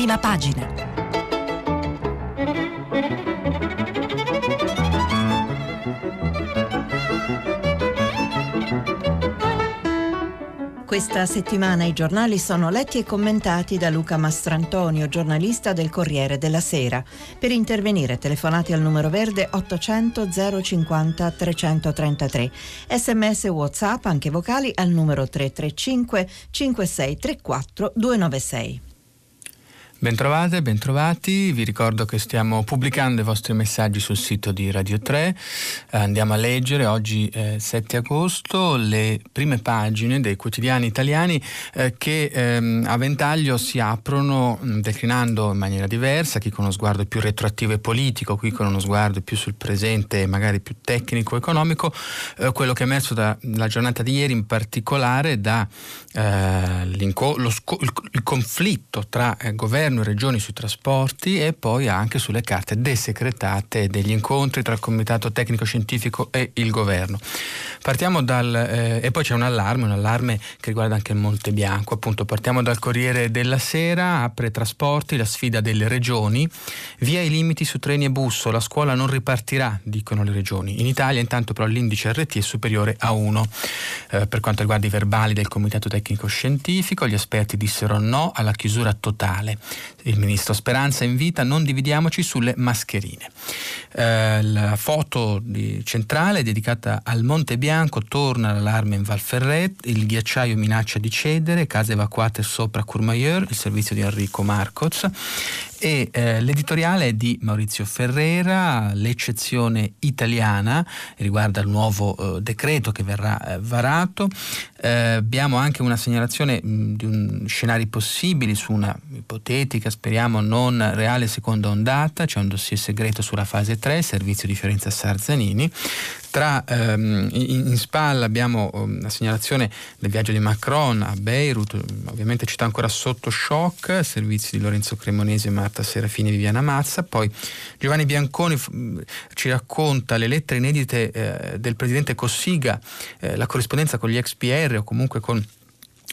prima pagina. Questa settimana i giornali sono letti e commentati da Luca Mastrantonio, giornalista del Corriere della Sera. Per intervenire telefonate al numero verde 800 050 333. Sms WhatsApp anche vocali al numero 335 5634 296. Bentrovate, bentrovati, vi ricordo che stiamo pubblicando i vostri messaggi sul sito di Radio 3, eh, andiamo a leggere. Oggi eh, 7 agosto le prime pagine dei quotidiani italiani eh, che ehm, a ventaglio si aprono mh, mm, declinando in maniera diversa, chi con uno sguardo più retroattivo e politico, chi con uno sguardo più sul presente magari più tecnico e economico, eh, quello che è emerso dalla giornata di ieri in particolare da eh, lo, il, il conflitto tra eh, governo governo e regioni sui trasporti e poi anche sulle carte desecretate degli incontri tra il comitato tecnico scientifico e il governo. Partiamo dal eh, e poi c'è un allarme, un allarme che riguarda anche il Monte Bianco, appunto partiamo dal Corriere della Sera, apre trasporti, la sfida delle regioni, via i limiti su treni e bus, la scuola non ripartirà, dicono le regioni. In Italia intanto però l'indice RT è superiore a 1. Eh, per quanto riguarda i verbali del comitato tecnico scientifico, gli esperti dissero no alla chiusura totale. Il ministro Speranza invita non dividiamoci sulle mascherine. Eh, la foto centrale dedicata al Monte Bianco torna l'allarme in Val Ferret, il ghiacciaio minaccia di cedere, case evacuate sopra Courmayeur, il servizio di Enrico Marcoz e eh, l'editoriale è di Maurizio Ferrera, l'eccezione italiana riguarda il nuovo eh, decreto che verrà eh, varato. Eh, abbiamo anche una segnalazione mh, di un, scenari possibili su una ipotetica, speriamo non reale seconda ondata, c'è un dossier segreto sulla fase 3, servizio di Fiorenza Sarzanini. Tra, ehm, in, in, spalla abbiamo um, la segnalazione del viaggio di Macron a Beirut, ovviamente città ancora sotto shock, servizi di Lorenzo Cremonesi e Marta Serafini e Viviana Mazza. Poi Giovanni Bianconi f- ci racconta le lettere inedite eh, del presidente Cossiga, eh, la corrispondenza con gli ex PR o comunque con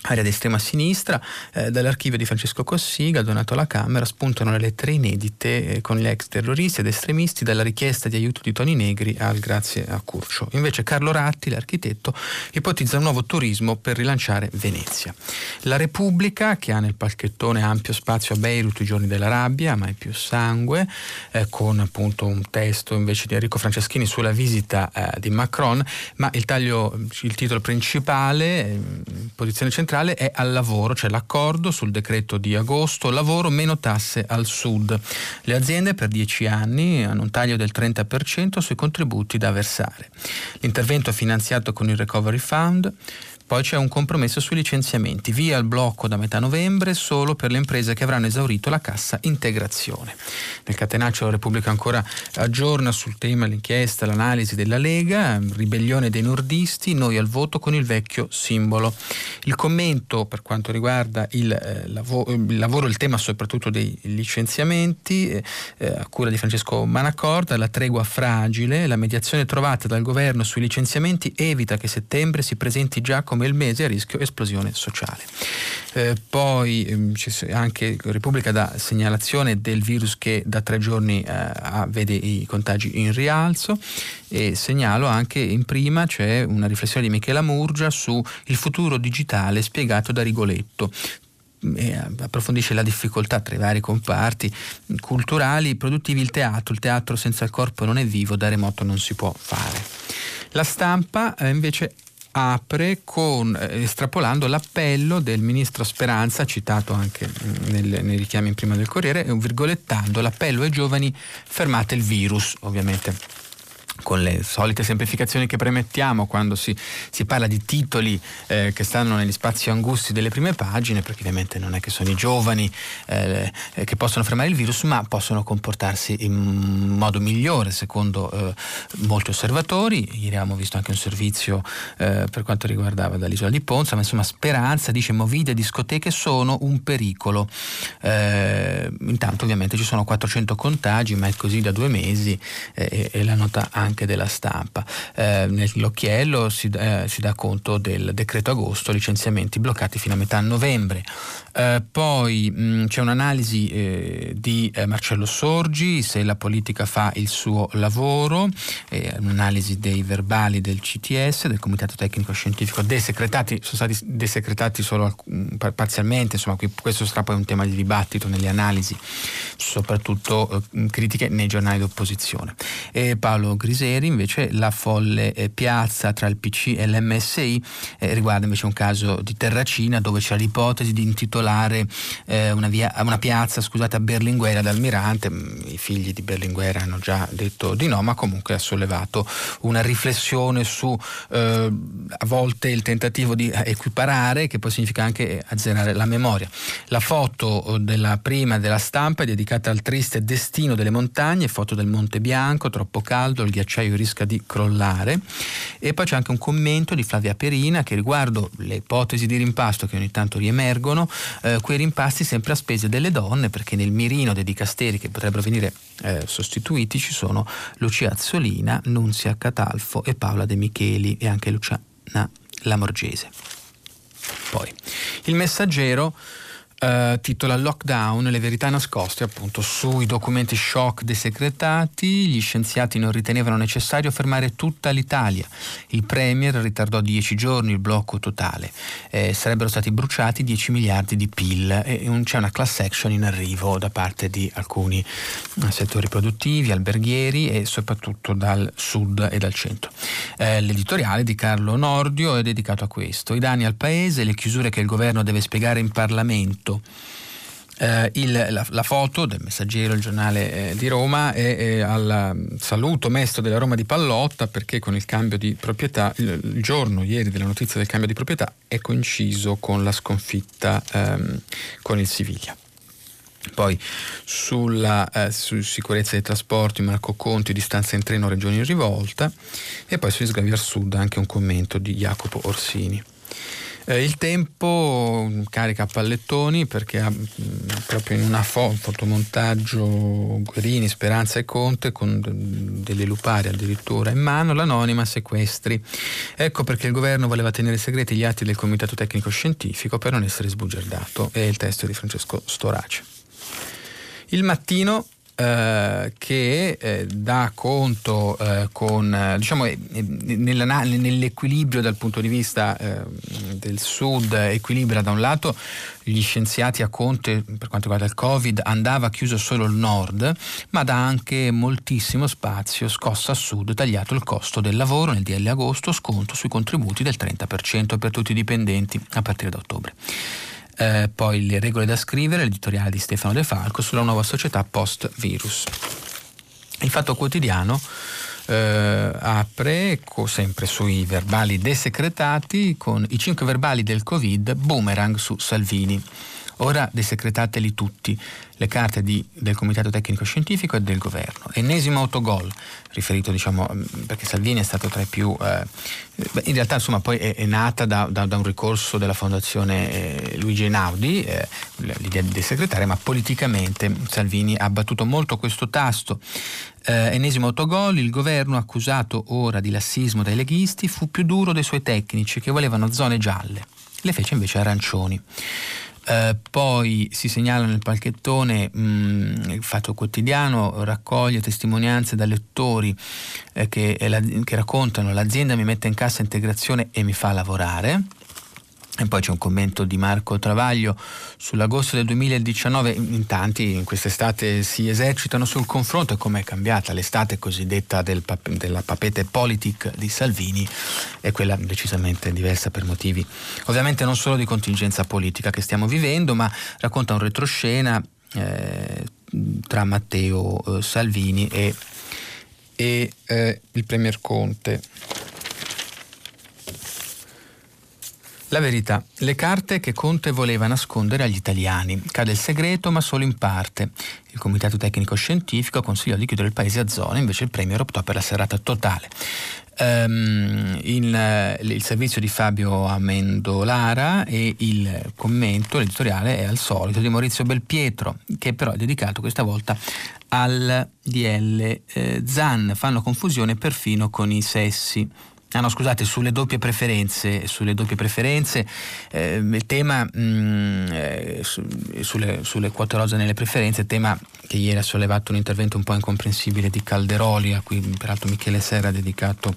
area d'estrema sinistra, eh, dall'archivio di Francesco Cossiga, donato alla Camera, spuntano le lettere inedite eh, con gli ex terroristi ed estremisti dalla richiesta di aiuto di Toni Negri al grazie a Curcio. Invece Carlo Ratti, l'architetto, ipotizza un nuovo turismo per rilanciare Venezia. La Repubblica, che ha nel palchettone ampio spazio a Beirut i giorni della rabbia, mai più sangue, eh, con appunto un testo invece di Enrico Franceschini sulla visita eh, di Macron, ma il, taglio, il titolo principale, eh, posizione centrale, centrale è al lavoro, cioè l'accordo sul decreto di agosto, lavoro meno tasse al sud. Le aziende per dieci anni hanno un taglio del 30% sui contributi da versare. L'intervento è finanziato con il Recovery Fund. Poi c'è un compromesso sui licenziamenti, via il blocco da metà novembre solo per le imprese che avranno esaurito la cassa integrazione. Nel catenaccio la Repubblica ancora aggiorna sul tema l'inchiesta, l'analisi della Lega, ribellione dei nordisti, noi al voto con il vecchio simbolo. Il commento per quanto riguarda il, eh, lavoro, il lavoro, il tema soprattutto dei licenziamenti, eh, eh, a cura di Francesco Manacorda, la tregua fragile, la mediazione trovata dal governo sui licenziamenti evita che settembre si presenti già come come il mese a rischio esplosione sociale. Eh, poi ehm, anche Repubblica da segnalazione del virus che da tre giorni eh, vede i contagi in rialzo e segnalo anche in prima c'è una riflessione di Michela Murgia su il futuro digitale spiegato da Rigoletto e approfondisce la difficoltà tra i vari comparti culturali, produttivi, il teatro. Il teatro senza il corpo non è vivo, da remoto non si può fare. La stampa eh, invece apre con, eh, estrapolando l'appello del ministro Speranza, citato anche nel, nei richiami in prima del Corriere, virgolettando l'appello ai giovani fermate il virus, ovviamente con le solite semplificazioni che premettiamo quando si, si parla di titoli eh, che stanno negli spazi angusti delle prime pagine, perché ovviamente non è che sono i giovani eh, che possono fermare il virus, ma possono comportarsi in modo migliore secondo eh, molti osservatori. Ieri abbiamo visto anche un servizio eh, per quanto riguardava dall'isola di Ponza, ma insomma Speranza dice movide e discoteche sono un pericolo. Eh, intanto ovviamente ci sono 400 contagi, ma è così da due mesi eh, e la nota anche anche della stampa. Eh, nell'occhiello si, eh, si, dà conto del decreto agosto, licenziamenti bloccati fino a metà novembre. Eh, poi mh, mm, c'è un'analisi eh, di eh, Marcello Sorgi, se la politica fa il suo lavoro, un'analisi dei verbali del CTS, del Comitato Tecnico Scientifico, desecretati, sono stati desecretati solo mm, parzialmente, insomma questo sarà poi un tema di dibattito nelle analisi, soprattutto eh, critiche nei giornali d'opposizione. E Paolo Griseri invece la folle eh, piazza tra il PC e l'MSI eh, riguarda invece un caso di Terracina dove c'è l'ipotesi di intitolare eh, una, via, una, piazza scusate, a Berlinguer d'Almirante, mm, i figli di Berlinguer hanno già detto di no, ma comunque ha sollevato una riflessione su eh, a volte il tentativo di equiparare, che poi significa anche azzerare la memoria. La foto della prima della stampa è dedicata al triste destino delle montagne, foto del Monte Bianco, troppo caldo, il ghiacciaio rischia di crollare. E poi c'è anche un commento di Flavia Perina che riguardo le ipotesi di rimpasto che ogni tanto riemergono, eh, quei rimpasti sempre a spese delle donne, perché nel mirino dei dicasteri che potrebbero venire eh, sostituiti ci sono Lucia Azzolina, Nunzia Catalfo e Paola De Micheli e anche Luciana Lamorgese. Poi, il messaggero Uh, titola Lockdown, le verità nascoste appunto sui documenti shock desecretati, gli scienziati non ritenevano necessario fermare tutta l'Italia, il Premier ritardò dieci giorni il blocco totale, eh, sarebbero stati bruciati 10 miliardi di PIL e un, c'è una class action in arrivo da parte di alcuni eh, settori produttivi, alberghieri e soprattutto dal sud e dal centro. Eh, l'editoriale di Carlo Nordio è dedicato a questo, i danni al paese, le chiusure che il governo deve spiegare in Parlamento, fatto. Eh, il, la, la, foto del Messaggero, il giornale eh, di Roma, è, è, al mm, saluto mesto della Roma di Pallotta perché con il cambio di proprietà, il, il, giorno ieri della notizia del cambio di proprietà è coinciso con la sconfitta ehm, con il Siviglia. Poi sulla eh, su sicurezza dei trasporti Marco Conti, distanza in treno regioni in rivolta e poi su Sgravi al Sud anche un commento di Jacopo Orsini. Eh, il tempo mm, carica pallettoni perché ha mm, proprio in una fo- fotomontaggio Guerini, Speranza e Conte con d- delle lupari addirittura in mano, l'anonima sequestri. Ecco perché il governo voleva tenere segreti gli atti del Comitato Tecnico Scientifico per non essere sbugiardato. È il testo di Francesco Storace. Il mattino eh, che eh, dà conto eh, con, diciamo, nell'equilibrio dal punto di vista eh, del sud, equilibra da un lato gli scienziati a Conte per quanto riguarda il Covid andava chiuso solo il nord, ma dà anche moltissimo spazio, scossa a sud, tagliato il costo del lavoro nel DL agosto, sconto sui contributi del 30% per tutti i dipendenti a partire da ottobre eh, poi le regole da scrivere, l'editoriale di Stefano De Falco sulla nuova società post-virus. Il Fatto Quotidiano eh, apre sempre sui verbali desecretati con i cinque verbali del Covid, boomerang su Salvini. Ora desecretateli tutti, le carte di, del Comitato Tecnico Scientifico e del Governo. Ennesimo autogol, riferito diciamo, mm, perché Salvini è stato tra i più... Eh, in realtà insomma poi è, è nata da, da, da, un ricorso della Fondazione eh, Luigi Einaudi, eh, l'idea di desecretare, ma politicamente Salvini ha battuto molto questo tasto. Eh, ennesimo autogol, il governo accusato ora di lassismo dai leghisti fu più duro dei suoi tecnici che volevano zone gialle, le fece invece arancioni. Eh, poi si segnala nel palchettone mh, mm, il Fatto Quotidiano, raccoglie testimonianze da lettori eh, che, la, che raccontano l'azienda mi mette in cassa integrazione e mi fa lavorare. E poi c'è un commento di Marco Travaglio sull'agosto del 2019, in tanti in quest'estate si esercitano sul confronto. E è cambiata l'estate cosiddetta del, della papete politic di Salvini? E quella decisamente diversa per motivi ovviamente non solo di contingenza politica che stiamo vivendo, ma racconta un retroscena eh, tra Matteo eh, Salvini e, e eh, il Premier Conte. La verità. Le carte che Conte voleva nascondere agli italiani. Cade il segreto, ma solo in parte. Il Comitato Tecnico Scientifico consigliò di chiudere il paese a zone, invece il Premier optò per la serata totale. um, il, il, servizio di Fabio Amendolara e il commento, l'editoriale è al solito di Maurizio Belpietro, che però è dedicato questa volta al DL eh, ZAN. Fanno confusione perfino con i sessi. Ah no, scusate, sulle doppie preferenze, sulle doppie preferenze eh, il tema mh, mm, eh, su, sulle, sulle, quote rosa nelle preferenze, il tema che ieri ha sollevato un intervento un po' incomprensibile di Calderoli, a cui peraltro Michele Serra ha dedicato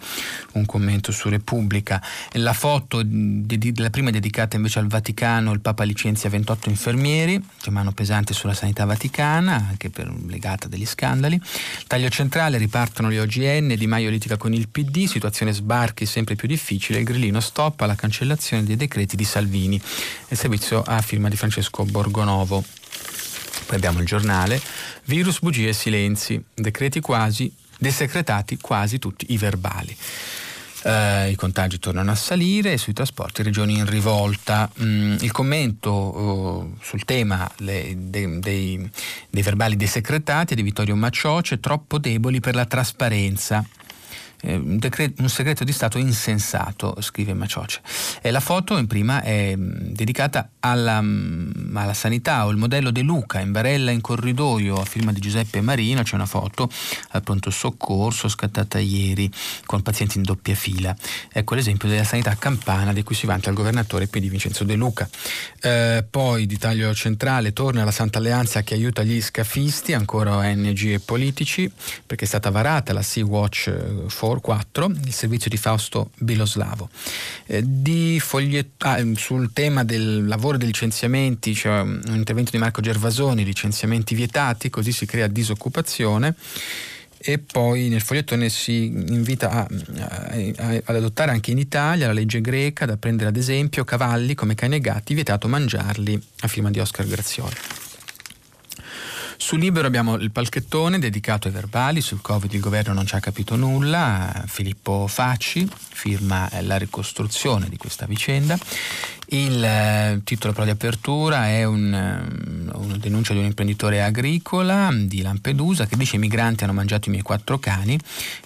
un commento su Repubblica. La foto di, di, la prima è dedicata invece al Vaticano, il Papa licenzia 28 infermieri, che mano pesante sulla sanità vaticana, anche per legata degli scandali. Taglio centrale, ripartono gli OGN, Di Maio litiga con il PD, situazione sbarchi sempre più difficile, il grillino stoppa la cancellazione dei decreti di Salvini. Il servizio a firma di Francesco Borgonovo. Poi abbiamo il giornale, virus, bugie e silenzi, decreti quasi, desecretati quasi tutti i verbali. Uh, I contagi tornano a salire e sui trasporti regioni in rivolta. Mm, il commento uh, sul tema le, de, dei, dei verbali desecretati di Vittorio Maccioce, troppo deboli per la trasparenza. Eh, un, decreto, un, segreto di Stato insensato, scrive Macioce. E la foto in prima è mm, dedicata alla, mm, alla, sanità o il modello De Luca in barella in corridoio a firma di Giuseppe Marino, c'è una foto al pronto soccorso scattata ieri con pazienti in doppia fila. Ecco l'esempio della sanità campana di cui si vanta il governatore PD Vincenzo De Luca. Eh, poi di taglio centrale torna la Santa Alleanza che aiuta gli scafisti, ancora ONG e politici, perché è stata varata la Sea-Watch 4 Power 4, il servizio di Fausto Biloslavo. Eh, fogliet- ah, sul tema del lavoro e dei licenziamenti c'è cioè un intervento di Marco Gervasoni, licenziamenti vietati, così si crea disoccupazione e poi nel fogliettone si invita a, a, a, ad adottare anche in Italia la legge greca da prendere ad esempio cavalli come cani e gatti vietato mangiarli a firma di Oscar Grazioli. Su Libero abbiamo il palchettone dedicato ai verbali, sul Covid il governo non ci ha capito nulla, Filippo Facci firma la ricostruzione di questa vicenda il eh, titolo però di apertura è un, eh, una denuncia di un imprenditore agricola di Lampedusa che dice i migranti hanno mangiato i miei quattro cani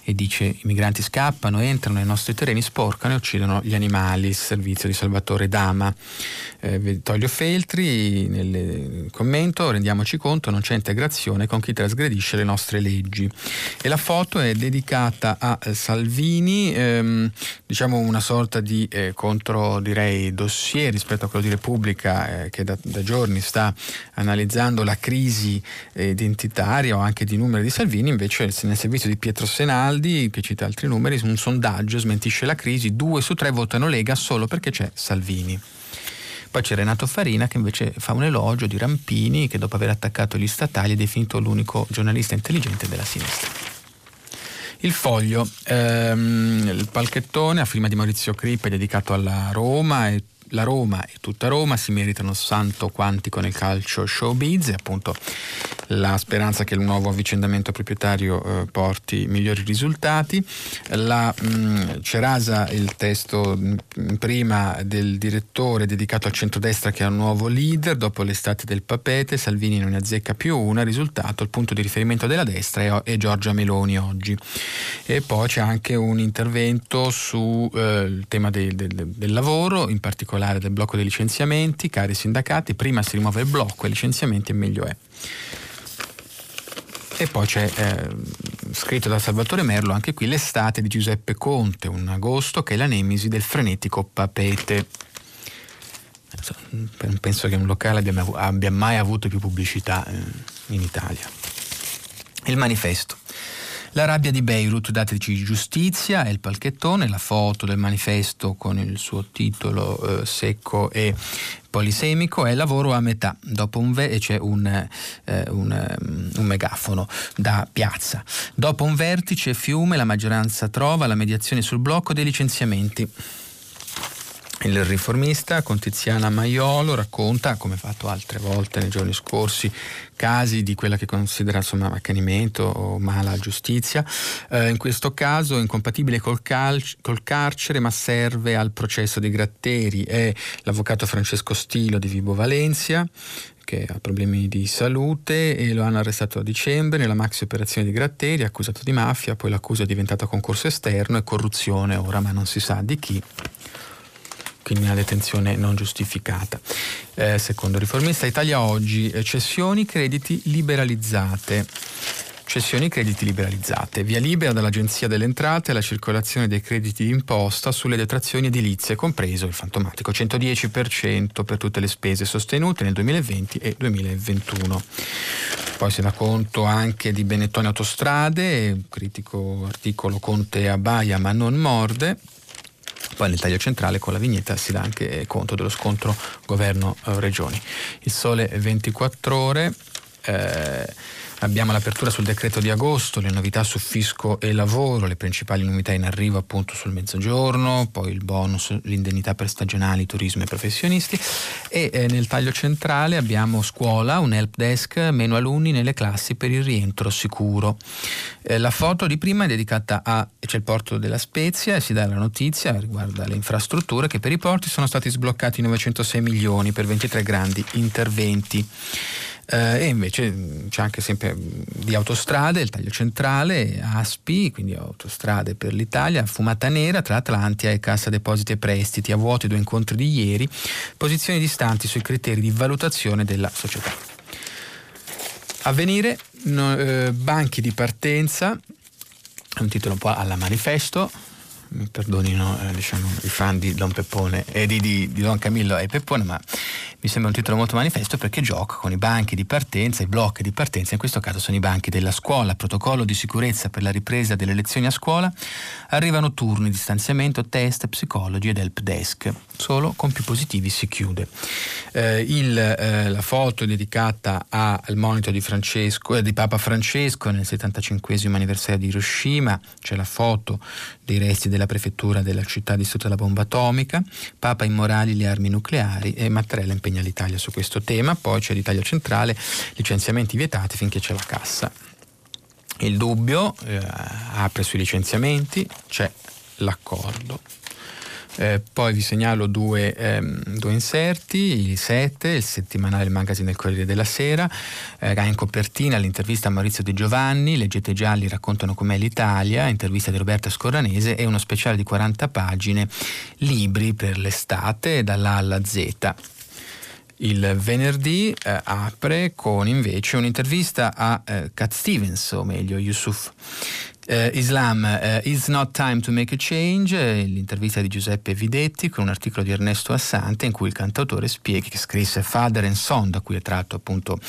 e dice i migranti scappano, entrano nei nostri terreni, sporcano e uccidono gli animali, il servizio di Salvatore Dama. Eh, Vittorio Feltri nel commento rendiamoci conto non c'è integrazione con chi trasgredisce le nostre leggi e la foto è dedicata a Salvini, ehm, diciamo una sorta di eh, contro direi dossier dossier rispetto a quello di Repubblica eh, che da, da, giorni sta analizzando la crisi eh, identitaria o anche di numeri di Salvini, invece nel servizio di Pietro Senaldi, che cita altri numeri, un sondaggio smentisce la crisi, due su tre votano Lega solo perché c'è Salvini. Poi c'è Renato Farina che invece fa un elogio di Rampini che dopo aver attaccato gli statali è definito l'unico giornalista intelligente della sinistra. Il foglio, ehm, il palchettone a firma di Maurizio Crippe dedicato alla Roma e la Roma e tutta Roma si meritano santo quantico nel calcio showbiz e appunto la speranza che il nuovo avvicendamento proprietario eh, porti migliori risultati. La, mh, mm, Cerasa il testo mh, mm, prima del direttore dedicato al centrodestra che ha un nuovo leader dopo l'estate del papete, Salvini non ne azzecca più una, risultato il punto di riferimento della destra è, è Giorgia Meloni oggi. E poi c'è anche un intervento sul eh, tema del, del, del lavoro, in particolare del blocco dei licenziamenti, cari sindacati, prima si rimuove il blocco e licenziamenti e meglio è. E poi c'è eh, scritto da Salvatore Merlo anche qui l'estate di Giuseppe Conte, un agosto che è la nemesi del frenetico Papete. Penso che un locale abbia, abbia mai avuto più pubblicità eh, in Italia. Il manifesto. La rabbia di Beirut, dateci giustizia, è il palchettone, la foto del manifesto con il suo titolo eh, secco e polisemico è lavoro a metà, dopo un ve- c'è un, eh, un, um, un, megafono da piazza. Dopo un vertice fiume la maggioranza trova la mediazione sul blocco dei licenziamenti. Il riformista con Tiziana Maiolo racconta, come fatto altre volte nei giorni scorsi, casi di quella che considera insomma accanimento o mala giustizia. Eh, in questo caso incompatibile col, cal- col, carcere ma serve al processo dei Gratteri. È l'avvocato Francesco Stilo di Vibo Valencia che ha problemi di salute e lo hanno arrestato a dicembre nella maxi operazione di Gratteri, accusato di mafia, poi l'accusa è diventata concorso esterno e corruzione ora, ma non si sa di chi quindi una detenzione non giustificata. Eh, secondo riformista Italia oggi, eh, cessioni, crediti liberalizzate. Cessioni crediti liberalizzate. Via libera dall'Agenzia delle Entrate alla circolazione dei crediti d'imposta sulle detrazioni edilizie, compreso il fantomatico 110% per tutte le spese sostenute nel 2020 e 2021. Poi si dà conto anche di Benetton Autostrade, critico articolo Conte a ma non morde, poi nel taglio centrale con la vignetta si dà anche conto dello scontro governo-regioni. Il sole 24 ore. Eh, Abbiamo l'apertura sul decreto di agosto, le novità su fisco e lavoro, le principali novità in arrivo appunto sul mezzogiorno, poi il bonus, l'indennità per stagionali, turismo e professionisti e eh, nel taglio centrale abbiamo scuola, un help desk, meno alunni nelle classi per il rientro sicuro. Eh, la foto di prima è dedicata a c'è il porto della Spezia e si dà la notizia riguarda le infrastrutture che per i porti sono stati sbloccati 906 milioni per 23 grandi interventi. Eh, e invece mm, c'è anche sempre mm, di autostrade, il taglio centrale, ASPI, quindi autostrade per l'Italia, fumata nera tra Atlantia e Cassa Depositi e Prestiti, a vuoti due incontri di ieri, posizioni distanti sui criteri di valutazione della società. Avvenire, no, eh, banchi di partenza, un titolo un po' alla manifesto, mi perdonino eh, diciamo, i fan di Don Peppone e di, di, di, Don Camillo e Peppone, ma mi sembra un titolo molto manifesto perché gioca con i banchi di partenza, i blocchi di partenza, in questo caso sono i banchi della scuola, protocollo di sicurezza per la ripresa delle lezioni a scuola, arrivano turni, distanziamento, test, psicologi ed help desk, solo con più positivi si chiude. Eh, il, eh, la foto è dedicata al monito di, Francesco, eh, di Papa Francesco nel 75 anniversario di Hiroshima, c'è la foto dei resti della prefettura della città distrutta dalla bomba atomica, Papa immorali le armi nucleari e Mattarella impegna l'Italia su questo tema, poi c'è l'Italia centrale, licenziamenti vietati finché c'è la cassa. Il dubbio eh, apre sui licenziamenti, c'è l'accordo eh, poi vi segnalo due, ehm, due, inserti, il 7, il settimanale magazine del Corriere della Sera, eh, in copertina l'intervista a Maurizio De Giovanni, Leggete gialli raccontano com'è l'Italia, intervista di Roberta Scorranese e uno speciale di 40 pagine, libri per l'estate dall'A alla Z. Il venerdì eh, apre con invece un'intervista a eh, Cat Stevens, o meglio Yusuf Uh, Islam, uh, It's Not Time to Make a Change, l'intervista di Giuseppe Videtti con un articolo di Ernesto Assante in cui il cantautore spiega che scrisse Father and Son, da cui è tratto appunto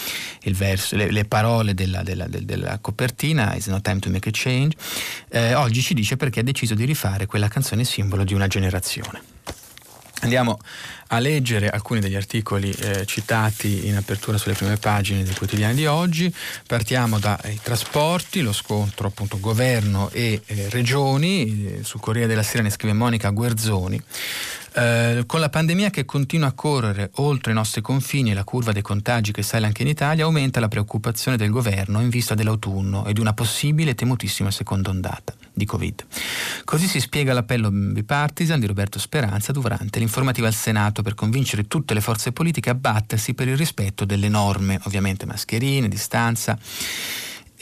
verso, le, le, parole della, della, della, della, copertina, It's Not Time to Make a Change. Uh, oggi ci dice perché ha deciso di rifare quella canzone simbolo di una generazione. Andiamo a leggere alcuni degli articoli eh, citati in apertura sulle prime pagine dei quotidiani di oggi. Partiamo dai trasporti, lo scontro appunto governo e eh, regioni, eh, su Corriere della Sera ne scrive Monica Guerzoni. Eh, con la pandemia che continua a correre oltre i nostri confini e la curva dei contagi che sale anche in Italia, aumenta la preoccupazione del governo in vista dell'autunno e di una possibile e temutissima seconda ondata di Covid. Così si spiega l'appello bipartisan di Roberto Speranza durante l'informativa al Senato per convincere tutte le forze politiche a battersi per il rispetto delle norme, ovviamente mascherine, distanza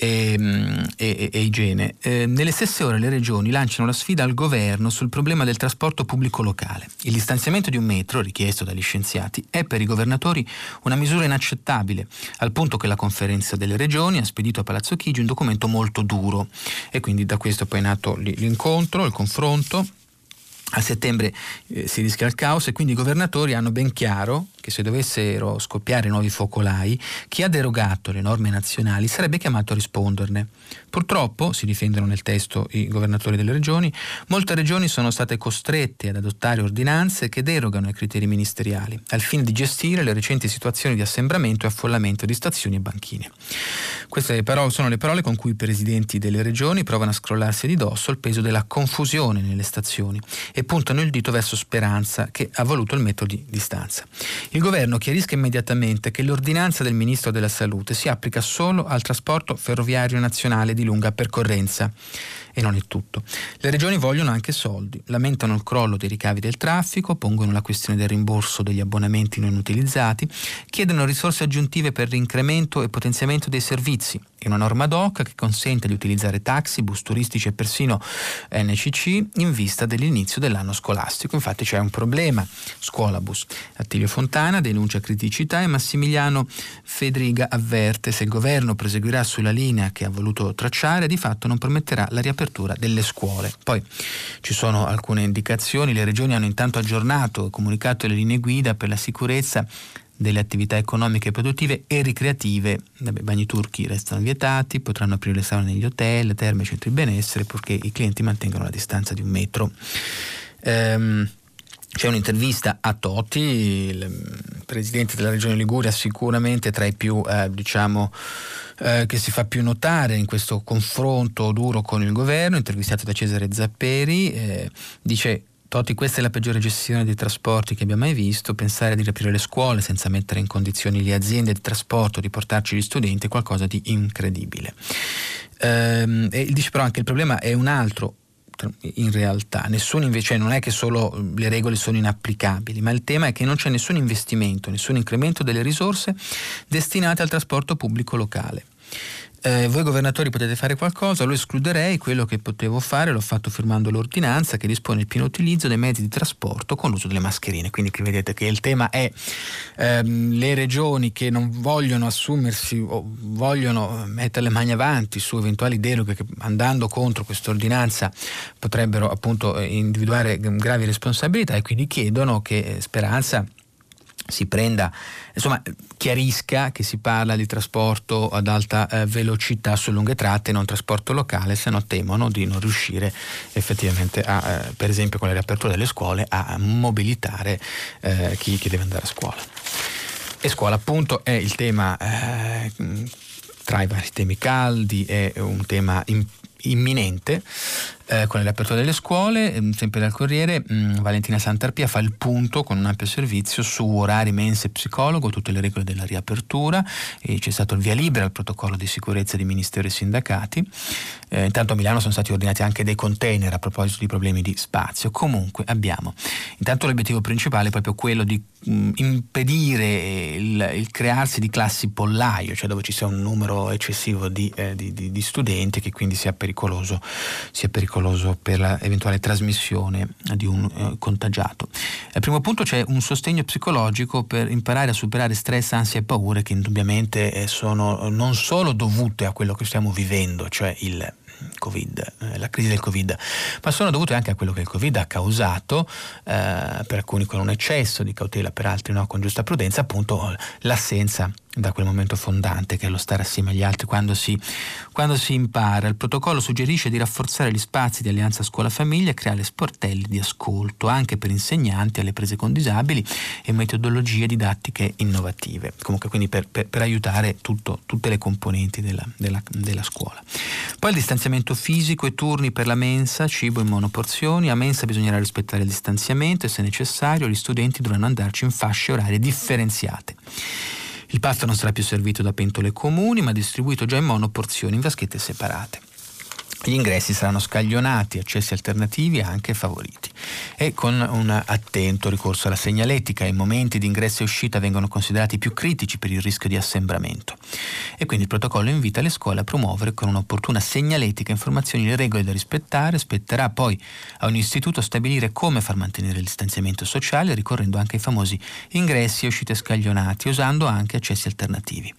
e, e, e igiene. Eh, nelle stesse ore le regioni lanciano la sfida al governo sul problema del trasporto pubblico locale. Il distanziamento di un metro, richiesto dagli scienziati, è per i governatori una misura inaccettabile, al punto che la conferenza delle regioni ha spedito a Palazzo Chigi un documento molto duro e quindi da questo poi è nato l'incontro, il confronto a settembre eh, si rischia il caos e quindi i governatori hanno ben chiaro che se dovessero scoppiare nuovi focolai, chi ha derogato le norme nazionali sarebbe chiamato a risponderne. Purtroppo, si difendono nel testo i governatori delle regioni, molte regioni sono state costrette ad adottare ordinanze che derogano ai criteri ministeriali, al fine di gestire le recenti situazioni di assembramento e affollamento di stazioni e banchine. Queste parole sono le parole con cui i presidenti delle regioni provano a scrollarsi di dosso il peso della confusione nelle stazioni e puntano il dito verso Speranza che ha voluto il metodo di distanza. Il governo chiarisca immediatamente che l'ordinanza del Ministro della Salute si applica solo al trasporto ferroviario nazionale di lunga percorrenza e non è tutto. Le regioni vogliono anche soldi, lamentano il crollo dei ricavi del traffico, pongono la questione del rimborso degli abbonamenti non utilizzati, chiedono risorse aggiuntive per l'incremento e potenziamento dei servizi e una norma DOC che consente di utilizzare taxi, bus turistici e persino NCC in vista dell'inizio dell'anno scolastico. Infatti c'è un problema. Scuolabus. Attilio Fontana denuncia criticità e Massimiliano Fedriga avverte se il governo proseguirà sulla linea che ha voluto tracciare di fatto non permetterà la riapertura riapertura delle scuole. Poi ci sono alcune indicazioni, le regioni hanno intanto aggiornato e comunicato le linee guida per la sicurezza delle attività economiche, produttive e ricreative. I bagni turchi restano vietati, potranno aprire le saune negli hotel, terme, centri di benessere, purché i clienti mantengano la distanza di un metro. Ehm, c'è un'intervista a Totti, il presidente della regione Liguria, sicuramente tra i più, eh, diciamo, eh, che si fa più notare in questo confronto duro con il governo, intervistato da Cesare Zapperi, eh, dice Totti, questa è la peggiore gestione dei trasporti che abbia mai visto. Pensare di riaprire le scuole senza mettere in condizioni le aziende di trasporto di portarci gli studenti è qualcosa di incredibile. Ehm, e dice però anche il problema è un altro in realtà, nessun invece, non è che solo le regole sono inapplicabili, ma il tema è che non c'è nessun investimento, nessun incremento delle risorse destinate al trasporto pubblico locale eh, voi governatori potete fare qualcosa, lo escluderei, quello che potevo fare l'ho fatto firmando l'ordinanza che dispone il pieno utilizzo dei mezzi di trasporto con l'uso delle mascherine. Quindi qui vedete che il tema è ehm, le regioni che non vogliono assumersi o vogliono mettere le mani avanti su eventuali deroghe che andando contro questa ordinanza potrebbero appunto individuare gravi responsabilità e quindi chiedono che Speranza si prenda, insomma, chiarisca che si parla di trasporto ad alta eh, velocità su lunghe tratte, non trasporto locale, se no temono di non riuscire effettivamente a, eh, per esempio con la riapertura delle scuole, a mobilitare eh, chi, chi, deve andare a scuola. E scuola appunto è il tema, eh, tra i vari temi caldi, è un tema importante imminente eh, con l'apertura delle scuole, ehm, sempre dal Corriere, mh, mm, Valentina Santarpia fa il punto con un ampio servizio su orari, mense psicologo, tutte le regole della riapertura e c'è stato il via libera al protocollo di sicurezza di ministero e sindacati. Eh, intanto a Milano sono stati ordinati anche dei container a proposito di problemi di spazio. Comunque abbiamo intanto l'obiettivo principale è proprio quello di mh, mm, impedire il, il, crearsi di classi pollaio, cioè dove ci sia un numero eccessivo di, eh, di, di, di studenti che quindi sia pericoloso, sia pericoloso pericoloso per l'eventuale trasmissione di un eh, contagiato. Al primo punto c'è un sostegno psicologico per imparare a superare stress, ansia e paure che indubbiamente eh, sono non solo dovute a quello che stiamo vivendo, cioè il COVID, eh, la crisi del Covid, ma sono dovute anche a quello che il Covid ha causato, eh, per alcuni con un eccesso di cautela, per altri no, con giusta prudenza, appunto l'assenza da quel momento fondante che è lo stare assieme agli altri quando si, quando si impara. Il protocollo suggerisce di rafforzare gli spazi di alleanza scuola-famiglia e creare sportelli di ascolto anche per insegnanti alle prese con disabili e metodologie didattiche innovative, comunque quindi per, per, per aiutare tutto, tutte le componenti della, della, della, scuola. Poi il distanziamento fisico e turni per la mensa, cibo in monoporzioni, a mensa bisognerà rispettare il distanziamento e se necessario gli studenti dovranno andarci in fasce orarie differenziate. Il pasto non sarà più servito da pentole comuni, ma distribuito già in monoporzioni in vaschette separate. Gli ingressi saranno scaglionati, accessi alternativi anche favoriti e con un attento ricorso alla segnaletica. I momenti di ingresso e uscita vengono considerati più critici per il rischio di assembramento e quindi il protocollo invita le scuole a promuovere con un'opportuna segnaletica informazioni le regole da rispettare, spetterà poi a un istituto stabilire come far mantenere il distanziamento sociale ricorrendo anche ai famosi ingressi e uscite scaglionati, usando anche accessi alternativi.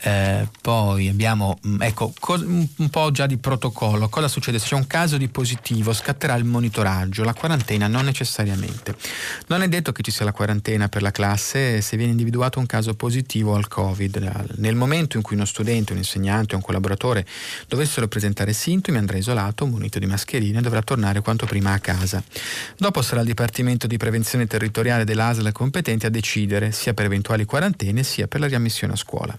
Eh, poi abbiamo mm, ecco, co- un po' già di protocollo. Cosa succede? Se c'è un caso di positivo scatterà il monitoraggio, la quarantena non necessariamente. Non è detto che ci sia la quarantena per la classe se viene individuato un caso positivo al Covid. Nel momento in cui uno studente, un insegnante o un collaboratore dovessero presentare sintomi andrà isolato, munito di mascherine e dovrà tornare quanto prima a casa. Dopo sarà il Dipartimento di Prevenzione Territoriale dell'ASL competente a decidere sia per eventuali quarantene sia per la riammissione a scuola.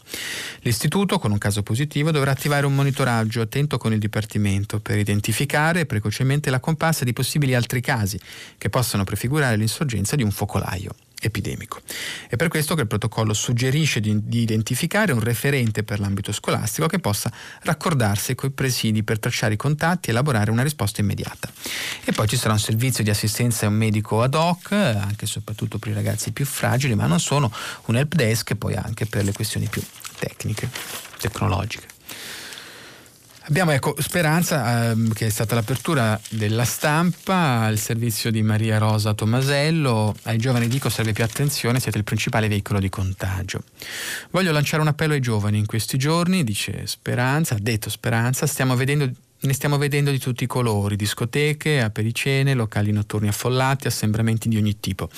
L'istituto, con un caso positivo, dovrà attivare un monitoraggio attento con il Dipartimento per identificare precocemente la comparsa di possibili altri casi che possano prefigurare l'insorgenza di un focolaio epidemico. È per questo che il protocollo suggerisce di, di, identificare un referente per l'ambito scolastico che possa raccordarsi con i presidi per tracciare i contatti e elaborare una risposta immediata. E poi ci sarà un servizio di assistenza e un medico ad hoc, anche e soprattutto per i ragazzi più fragili, ma non solo, un help desk poi anche per le questioni più tecniche, tecnologiche. Abbiamo ecco, Speranza, ehm, che è stata l'apertura della stampa, il servizio di Maria Rosa Tomasello. Ai giovani dico serve più attenzione, siete il principale veicolo di contagio. Voglio lanciare un appello ai giovani in questi giorni, dice Speranza, ha detto Speranza, stiamo vedendo ne stiamo vedendo di tutti i colori, discoteche, apericene, locali notturni affollati, assembramenti di ogni tipo.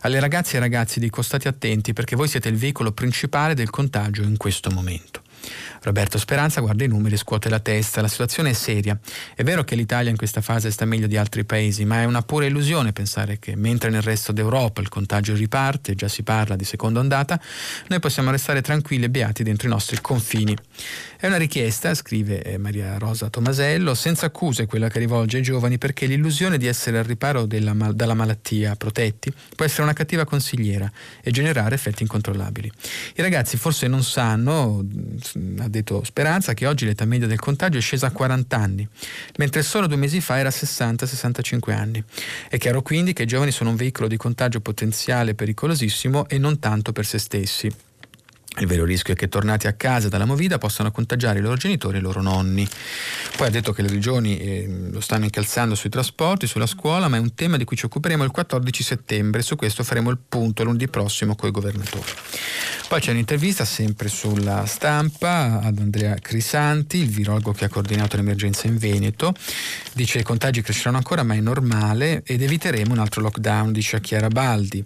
Alle ragazze e ai ragazzi dico state attenti perché voi siete il veicolo principale del contagio in questo momento. Roberto Speranza guarda i numeri e scuote la testa. La situazione è seria. È vero che l'Italia in questa fase sta meglio di altri paesi, ma è una pura illusione pensare che mentre nel resto d'Europa il contagio riparte, già si parla di seconda ondata, noi possiamo restare tranquilli e beati dentro i nostri confini. È una richiesta, scrive eh, Maria Rosa Tomasello, senza accuse quella che rivolge ai giovani perché l'illusione di essere al riparo della, dalla malattia protetti può essere una cattiva consigliera e generare effetti incontrollabili. I ragazzi forse non sanno, ha detto Speranza, che oggi l'età media del contagio è scesa a 40 anni, mentre solo due mesi fa era 60-65 anni. È chiaro quindi che i giovani sono un veicolo di contagio potenziale pericolosissimo e non tanto per se stessi. Il vero rischio è che tornati a casa dalla movida possano contagiare i loro genitori e i loro nonni. Poi ha detto che le regioni eh, lo stanno incalzando sui trasporti, sulla scuola, ma è un tema di cui ci occuperemo il 14 settembre. Su questo faremo il punto lunedì prossimo con i governatori. Poi c'è un'intervista sempre sulla stampa ad Andrea Crisanti, il virologo che ha coordinato l'emergenza in Veneto. Dice che i contagi cresceranno ancora, ma è normale ed eviteremo un altro lockdown, dice a Chiara Baldi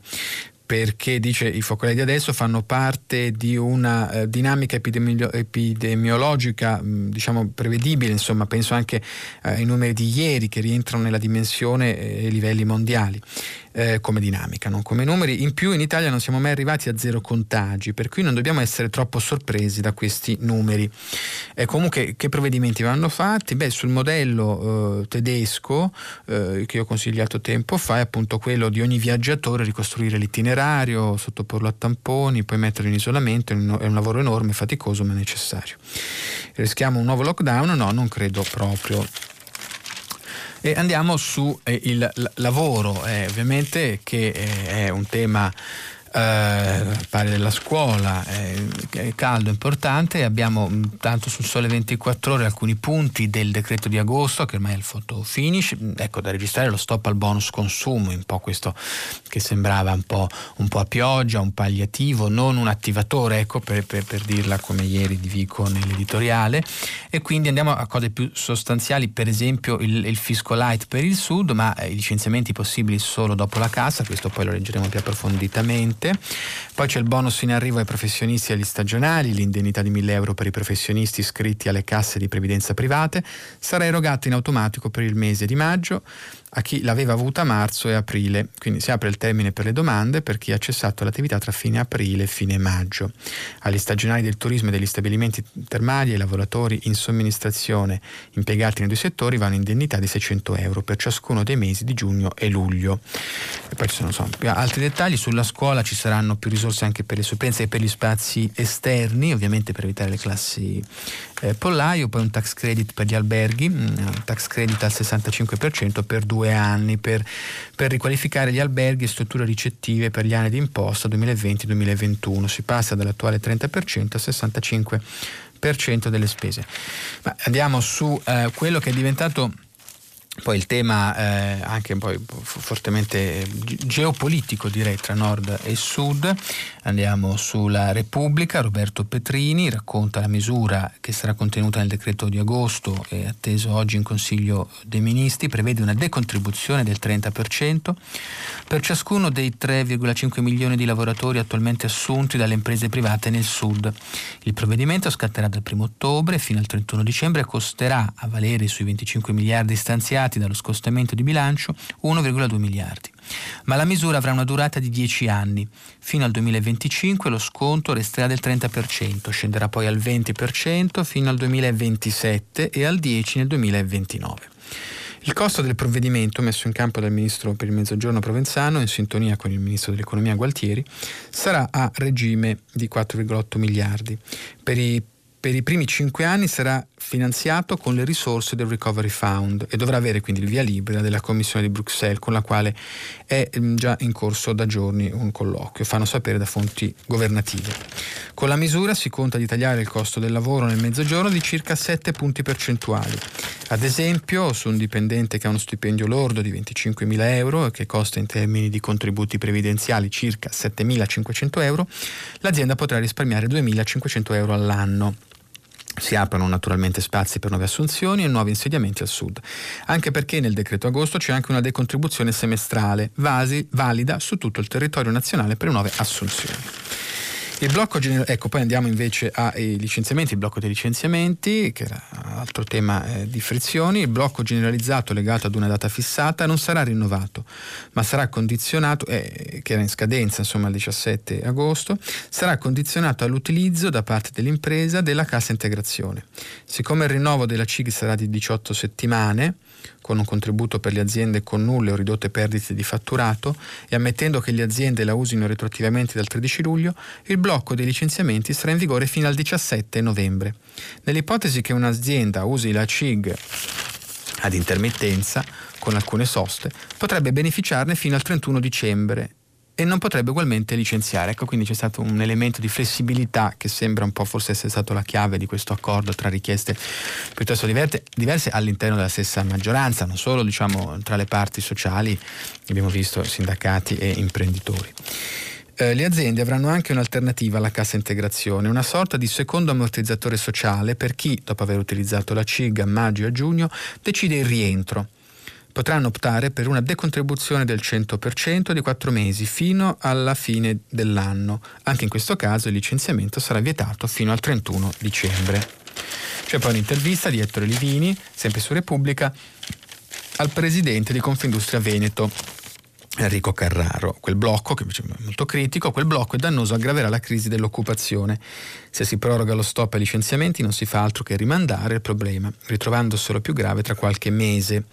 perché dice i focolai di adesso fanno parte di una eh, dinamica epidemio- epidemiologica mh, diciamo prevedibile, insomma penso anche eh, ai numeri di ieri che rientrano nella dimensione e ai livelli mondiali eh, come dinamica, non come numeri. In più in Italia non siamo mai arrivati a zero contagi, per cui non dobbiamo essere troppo sorpresi da questi numeri. E comunque che provvedimenti vanno fatti? Beh, sul modello eh, tedesco eh, che ho consigliato tempo fa è appunto quello di ogni viaggiatore ricostruire l'itinerario, sottoporlo a tamponi, poi metterlo in isolamento, è un lavoro enorme, faticoso ma necessario. Rischiamo un nuovo lockdown? No, non credo proprio. E andiamo su eh, lavoro, eh, ovviamente che eh, è un tema eh, pare della scuola, eh, è caldo, importante. Abbiamo mm, tanto sul Sole 24 Ore alcuni punti del decreto di agosto, che ormai è il photo finish. Ecco, da registrare lo stop al bonus consumo, un po' questo che sembrava un po', un po a pioggia, un palliativo, non un attivatore, ecco, per, per, per dirla come ieri di Vico nell'editoriale. E quindi andiamo a cose più sostanziali, per esempio il, il fisco light per il sud, ma eh, i licenziamenti possibili solo dopo la cassa, questo poi lo leggeremo più approfonditamente sicuramente. Poi c'è il bonus in arrivo ai professionisti e agli stagionali, l'indennità di 1000 euro per i professionisti iscritti alle casse di previdenza private sarà erogata in automatico per il mese di maggio a chi l'aveva avuta a marzo e aprile, quindi si apre il termine per le domande per chi ha cessato l'attività tra fine aprile e fine maggio. Agli stagionali del turismo e degli stabilimenti termali e ai lavoratori in somministrazione impiegati nei due settori vanno indennità di 600 euro per ciascuno dei mesi di giugno e luglio. E poi ci sono insomma, altri dettagli, sulla scuola ci saranno più risorse anche per le supplenze e per gli spazi esterni, ovviamente per evitare le classi eh, pollaio, poi un tax credit per gli alberghi, mm, un tax credit al 65% per due anni per, per riqualificare gli alberghi e strutture ricettive per gli anni di imposta 2020-2021. Si passa dall'attuale 30% al 65% delle spese. Ma andiamo su eh, quello che è diventato poi il tema eh, anche poi fortemente geopolitico direi tra nord e sud, andiamo sulla Repubblica, Roberto Petrini racconta la misura che sarà contenuta nel decreto di agosto e atteso oggi in Consiglio dei Ministri, prevede una decontribuzione del 30% per ciascuno dei 3,5 milioni di lavoratori attualmente assunti dalle imprese private nel sud. Il provvedimento scatterà dal 1 ottobre fino al 31 dicembre e costerà a valere sui 25 miliardi stanziati dallo scostamento di bilancio 1,2 miliardi. Ma la misura avrà una durata di 10 anni. Fino al 2025 lo sconto resterà del 30%, scenderà poi al 20% fino al 2027 e al 10% nel 2029. Il costo del provvedimento messo in campo dal Ministro per il Mezzogiorno Provenzano, in sintonia con il Ministro dell'Economia Gualtieri, sarà a regime di 4,8 miliardi. Per i per i primi cinque anni sarà finanziato con le risorse del Recovery Fund e dovrà avere quindi il via libera della Commissione di Bruxelles con la quale è mm, già in corso da giorni un colloquio, fanno sapere da fonti governative. Con la misura si conta di tagliare il costo del lavoro nel mezzogiorno di circa 7 punti percentuali. Ad esempio, su un dipendente che ha uno stipendio lordo di 25.000 euro e che costa in termini di contributi previdenziali circa 7.500 euro, l'azienda potrà risparmiare 2.500 euro all'anno. Si aprono naturalmente spazi per nuove assunzioni e nuovi insediamenti al sud, anche perché nel decreto agosto c'è anche una decontribuzione semestrale vasi, valida su tutto il territorio nazionale per nuove assunzioni. Il blocco gener- ecco, poi andiamo invece ai licenziamenti, il blocco dei licenziamenti, che era altro tema eh, di frizioni, il blocco generalizzato legato ad una data fissata non sarà rinnovato, ma sarà condizionato, eh, che era in scadenza insomma il 17 agosto, sarà condizionato all'utilizzo da parte dell'impresa della cassa integrazione. Siccome il rinnovo della CIG sarà di 18 settimane, con un contributo per le aziende con nulle o ridotte perdite di fatturato e ammettendo che le aziende la usino retroattivamente dal 13 luglio, il blocco dei licenziamenti sarà in vigore fino al 17 novembre. Nell'ipotesi che un'azienda usi la CIG ad intermittenza, con alcune soste, potrebbe beneficiarne fino al 31 dicembre e non potrebbe ugualmente licenziare. Ecco, quindi c'è stato un elemento di flessibilità che sembra un po' forse essere stato la chiave di questo accordo tra richieste piuttosto diverse, diverse all'interno della stessa maggioranza, non solo diciamo, tra le parti sociali, abbiamo visto sindacati e imprenditori. Eh, le aziende avranno anche un'alternativa alla cassa integrazione, una sorta di secondo ammortizzatore sociale per chi, dopo aver utilizzato la CIG a maggio e a giugno, decide il rientro potranno optare per una decontribuzione del 100% di 4 mesi fino alla fine dell'anno. Anche in questo caso il licenziamento sarà vietato fino al 31 dicembre. C'è poi un'intervista di Ettore Livini, sempre su Repubblica, al presidente di Confindustria Veneto, Enrico Carraro. Quel blocco, che è molto critico, quel blocco è dannoso, aggraverà la crisi dell'occupazione. Se si proroga lo stop ai licenziamenti non si fa altro che rimandare il problema, ritrovandoselo più grave tra qualche mese.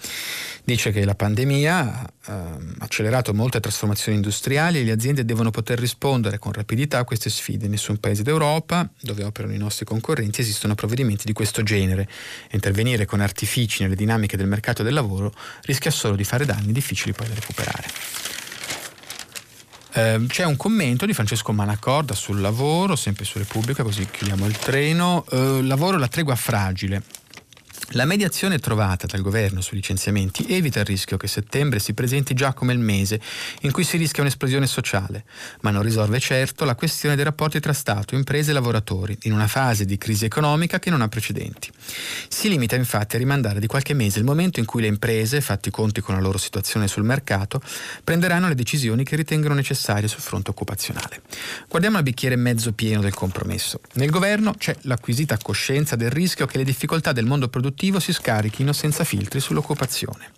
Dice che la pandemia ehm, accelerato molte trasformazioni industriali e le aziende devono poter rispondere con rapidità a queste sfide. In nessun paese d'Europa, dove operano i nostri concorrenti, esistono provvedimenti di questo genere. Intervenire con artifici nelle dinamiche del mercato del lavoro rischia solo di fare danni difficili poi da recuperare. Eh, c'è un commento di Francesco Manacorda sul lavoro, sempre su Repubblica, così chiudiamo il treno. Eh, lavoro la tregua fragile. La mediazione trovata dal governo sui licenziamenti evita il rischio che settembre si presenti già come il mese in cui si rischia un'esplosione sociale, ma non risolve certo la questione dei rapporti tra Stato, imprese e lavoratori, in una fase di crisi economica che non ha precedenti. Si limita infatti a rimandare di qualche mese il momento in cui le imprese, fatti conti con la loro situazione sul mercato, prenderanno le decisioni che ritengono necessarie sul fronte occupazionale. Guardiamo il bicchiere mezzo pieno del compromesso. Nel governo c'è l'acquisita coscienza del rischio che le difficoltà del mondo produttivo produttivo si scarichino senza filtri sull'occupazione.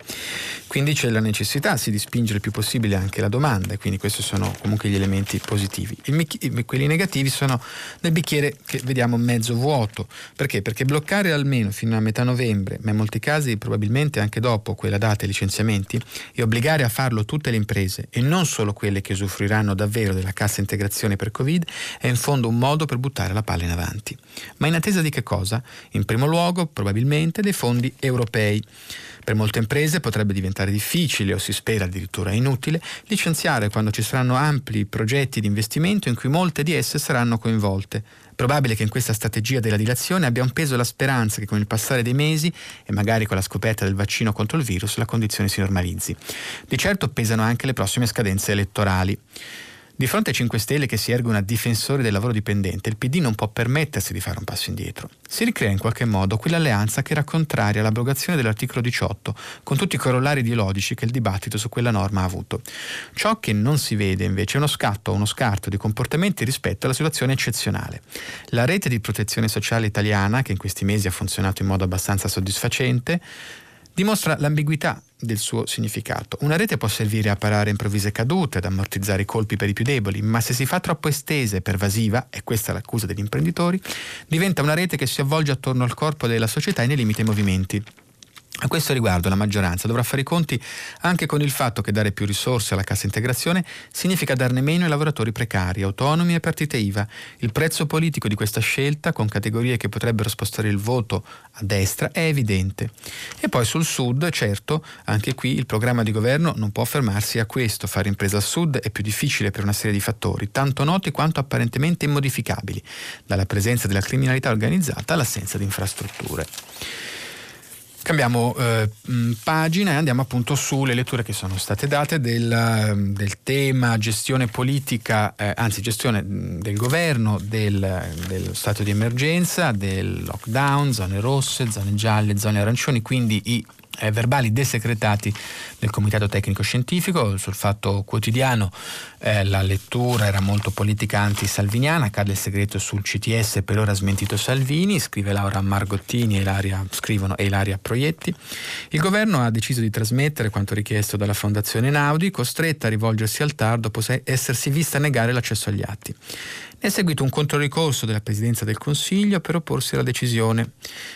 Quindi c'è la necessità sì, di spingere il più possibile anche la domanda e quindi questi sono comunque gli elementi positivi. Il, quelli negativi sono nel bicchiere che vediamo mezzo vuoto. Perché? Perché bloccare almeno fino a metà novembre, ma in molti casi probabilmente anche dopo quella data i licenziamenti, e obbligare a farlo tutte le imprese e non solo quelle che usufruiranno davvero della cassa integrazione per Covid è in fondo un modo per buttare la palla in avanti. Ma in attesa di che cosa? In primo luogo probabilmente dei fondi europei. Per molte imprese potrebbe diventare difficile o si spera addirittura inutile licenziare quando ci saranno ampli progetti di investimento in cui molte di esse saranno coinvolte. Probabile che in questa strategia della dilazione abbia un peso la speranza che con il passare dei mesi e magari con la scoperta del vaccino contro il virus la condizione si normalizzi. Di certo pesano anche le prossime scadenze elettorali. Di fronte ai 5 Stelle che si ergono a difensori del lavoro dipendente, il PD non può permettersi di fare un passo indietro. Si ricrea in qualche modo quell'alleanza che era contraria all'abrogazione dell'articolo 18, con tutti i corollari ideologici che il dibattito su quella norma ha avuto. Ciò che non si vede invece è uno scatto o uno scarto di comportamenti rispetto alla situazione eccezionale. La rete di protezione sociale italiana, che in questi mesi ha funzionato in modo abbastanza soddisfacente, dimostra l'ambiguità del suo significato. Una rete può servire a parare improvvise cadute, ad ammortizzare i colpi per i più deboli, ma se si fa troppo estesa e pervasiva, e questa è l'accusa degli imprenditori, diventa una rete che si avvolge attorno al corpo della società e ne limita i movimenti. A questo riguardo la maggioranza dovrà fare i conti anche con il fatto che dare più risorse alla cassa integrazione significa darne meno ai lavoratori precari, autonomi e partite IVA. Il prezzo politico di questa scelta, con categorie che potrebbero spostare il voto a destra, è evidente. E poi sul Sud, certo, anche qui il programma di governo non può fermarsi a questo. Fare impresa al Sud è più difficile per una serie di fattori, tanto noti quanto apparentemente immodificabili, dalla presenza della criminalità organizzata all'assenza di infrastrutture. Cambiamo eh, pagina e andiamo appunto sulle letture che sono state date del, del tema gestione politica, eh, anzi gestione del governo, del, dello stato di emergenza, del lockdown, zone rosse, zone gialle, zone arancioni, quindi i eh, verbali desecretati del Comitato Tecnico Scientifico. Sul fatto quotidiano eh, la lettura era molto politica anti-salviniana, cade il segreto sul CTS, per ora smentito Salvini, scrive Laura Margottini e Ilaria, scrivono Ilaria Proietti. Il governo ha deciso di trasmettere quanto richiesto dalla Fondazione Naudi, costretta a rivolgersi al TAR dopo essersi vista negare l'accesso agli atti. È seguito un controricorso della Presidenza del Consiglio per opporsi alla decisione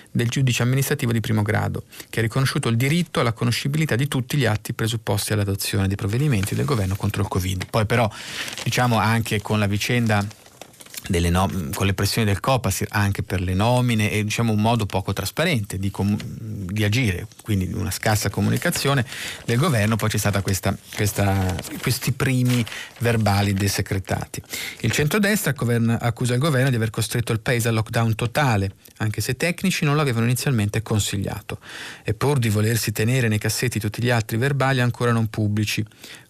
del giudice amministrativo di primo grado, che ha riconosciuto il diritto alla conoscibilità di tutti gli atti presupposti all'adozione dei provvedimenti del governo contro il Covid. Poi però, diciamo anche con la vicenda nom- con le pressioni del Copasir anche per le nomine e diciamo un modo poco trasparente di, com- di, agire, quindi una scarsa comunicazione del governo, poi c'è stata questa, questa, questi primi verbali desecretati. Il centrodestra accusa il governo di aver costretto il paese al lockdown totale, anche se tecnici non lo avevano inizialmente consigliato, e pur di volersi tenere nei cassetti tutti gli altri verbali ancora non pubblici,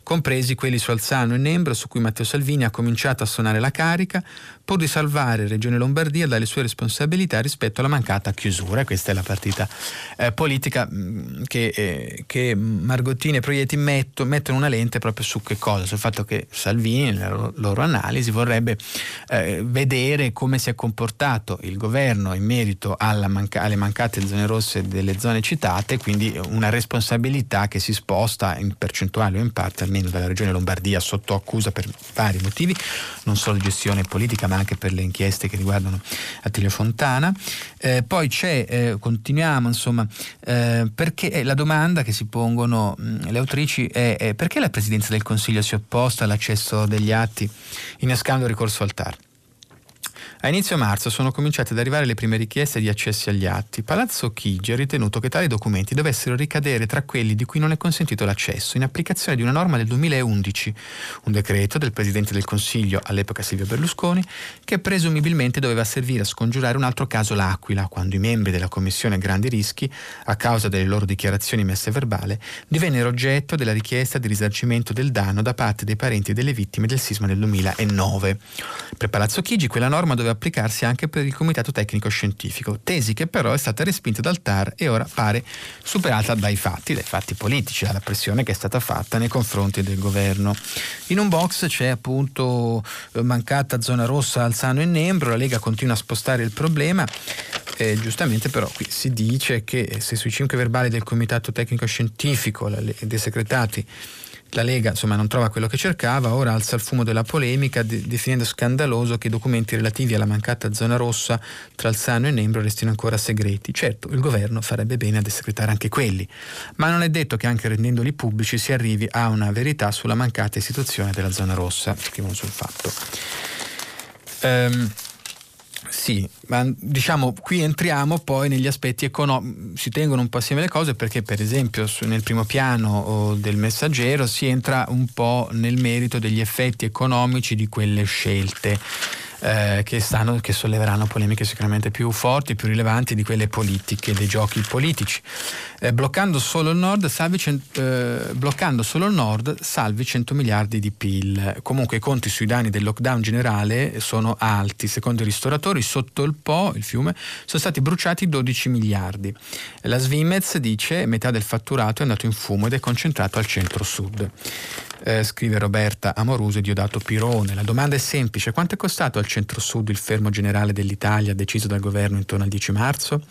compresi quelli su Alzano e Nembro su cui Matteo Salvini ha cominciato a suonare la carica pur di salvare Regione Lombardia dalle sue responsabilità rispetto alla mancata chiusura. Questa è la partita eh, politica mm, che, eh, che, Margottini e Proietti metto, mettono una lente proprio su che cosa? Sul fatto che Salvini, nella loro, loro analisi, vorrebbe eh, vedere come si è comportato il governo in merito manca- alle mancate zone rosse delle zone citate, quindi una responsabilità che si sposta in percentuale o in parte almeno dalla Regione Lombardia sotto accusa per vari motivi, non solo gestione politica ma anche per le inchieste che riguardano Attilio Fontana. Eh, poi c'è, eh, continuiamo insomma, eh, perché eh, la domanda che si pongono mh, le autrici è, è perché la Presidenza del Consiglio si è opposta all'accesso degli atti innescando il ricorso al TAR? A inizio marzo sono cominciate ad arrivare le prime richieste di accessi agli atti. Palazzo Chigi ha ritenuto che tali documenti dovessero ricadere tra quelli di cui non è consentito l'accesso, in applicazione di una norma del 2011, un decreto del Presidente del Consiglio, all'epoca Silvio Berlusconi, che presumibilmente doveva servire a scongiurare un altro caso L'Aquila, quando i membri della Commissione Grandi Rischi, a causa delle loro dichiarazioni messe a verbale, divennero oggetto della richiesta di risarcimento del danno da parte dei parenti delle vittime del sisma del 2009. Per Palazzo Chigi quella norma doveva applicarsi anche per il Comitato Tecnico Scientifico, tesi che però è stata respinta dal TAR e ora pare superata dai fatti, dai fatti politici, dalla pressione che è stata fatta nei confronti del governo. In un box c'è appunto eh, mancata zona rossa Alzano e Nembro, la Lega continua a spostare il problema. Eh, giustamente però qui si dice che se sui cinque verbali del Comitato Tecnico Scientifico dei segretati la Lega insomma, non trova quello che cercava, ora alza il fumo della polemica de- definendo scandaloso che i documenti relativi alla mancata zona rossa tra Alzano e Nembro restino ancora segreti. Certo, il governo farebbe bene a desecretare anche quelli, ma non è detto che anche rendendoli pubblici si arrivi a una verità sulla mancata istituzione della zona rossa, scrivono sul fatto. Um, sì, ma diciamo qui entriamo poi negli aspetti economici, si tengono un po' assieme le cose perché per esempio nel primo piano del messaggero si entra un po' nel merito degli effetti economici di quelle scelte eh, che, stanno, che, solleveranno polemiche sicuramente più forti, più rilevanti di quelle politiche, dei giochi politici. Eh, bloccando, solo il nord, salvi cent, eh, bloccando solo il nord, salvi 100 miliardi di PIL. Comunque i conti sui danni del lockdown generale sono alti. Secondo i ristoratori, sotto il Po, il fiume, sono stati bruciati 12 miliardi. La Svimez dice che metà del fatturato è andato in fumo ed è concentrato al centro-sud. Eh, scrive Roberta Amoruso e Diodato Pirone. La domanda è semplice: quanto è costato al centro-sud il fermo generale dell'Italia deciso dal governo intorno al 10 marzo?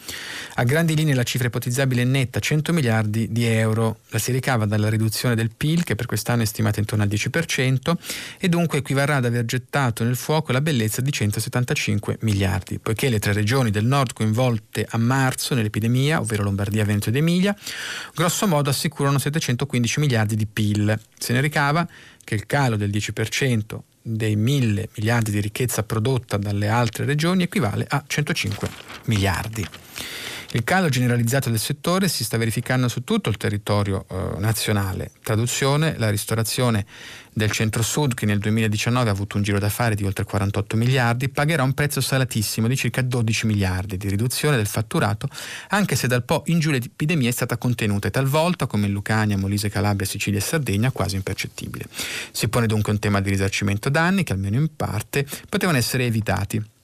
A grandi linee la cifra ipotizzabile è netta, 100 miliardi di euro. La si ricava dalla riduzione del PIL che per quest'anno è stimata intorno al 10% e dunque equivarrà ad aver gettato nel fuoco la bellezza di 175 miliardi, poiché le tre regioni del nord coinvolte a marzo nell'epidemia, ovvero Lombardia, Veneto ed Emilia, grosso modo assicurano 715 miliardi di PIL. Se ne ricava che il calo del 10% dei mille miliardi di ricchezza prodotta dalle altre regioni equivale a 105 miliardi. Il calo generalizzato del settore si sta verificando su tutto il territorio eh, nazionale. Traduzione, la ristorazione del centro-sud, che nel 2019 ha avuto un giro d'affari di oltre 48 miliardi, pagherà un prezzo salatissimo di circa 12 miliardi di riduzione del fatturato, anche se dal po' in giù l'epidemia è stata contenuta e talvolta, come in Lucania, Molise, Calabria, Sicilia e Sardegna, quasi impercettibile. Si pone dunque un tema di risarcimento danni che almeno in parte potevano essere evitati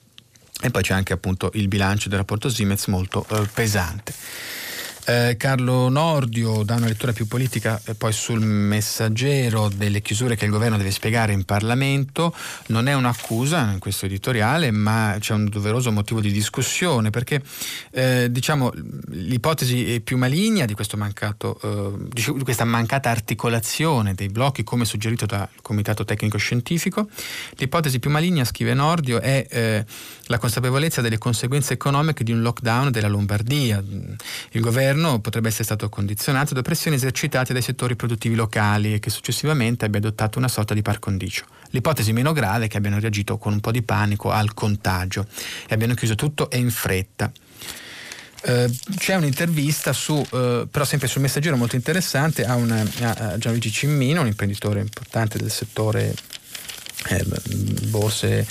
e poi c'è anche appunto il bilancio del rapporto Siemens molto eh, pesante. Eh, Carlo Nordio dà una lettura più politica eh, poi sul messaggero delle chiusure che il governo deve spiegare in Parlamento. Non è un'accusa in questo editoriale, ma c'è un doveroso motivo di discussione perché eh, diciamo, l'ipotesi più maligna di, mancato, eh, di, questa mancata articolazione dei blocchi come suggerito dal Comitato Tecnico Scientifico, l'ipotesi più maligna, scrive Nordio, è eh, la consapevolezza delle conseguenze economiche di un lockdown della Lombardia. Il governo potrebbe essere stato condizionato da pressioni esercitate dai settori produttivi locali e che successivamente abbia adottato una sorta di par condicio. L'ipotesi meno grave è che abbiano reagito con un po' di panico al contagio e abbiano chiuso tutto e in fretta. Uh, c'è un'intervista su, uh, però sempre sul messaggero molto interessante a, una, a Gianluigi Cimmino, un imprenditore importante del settore eh, borse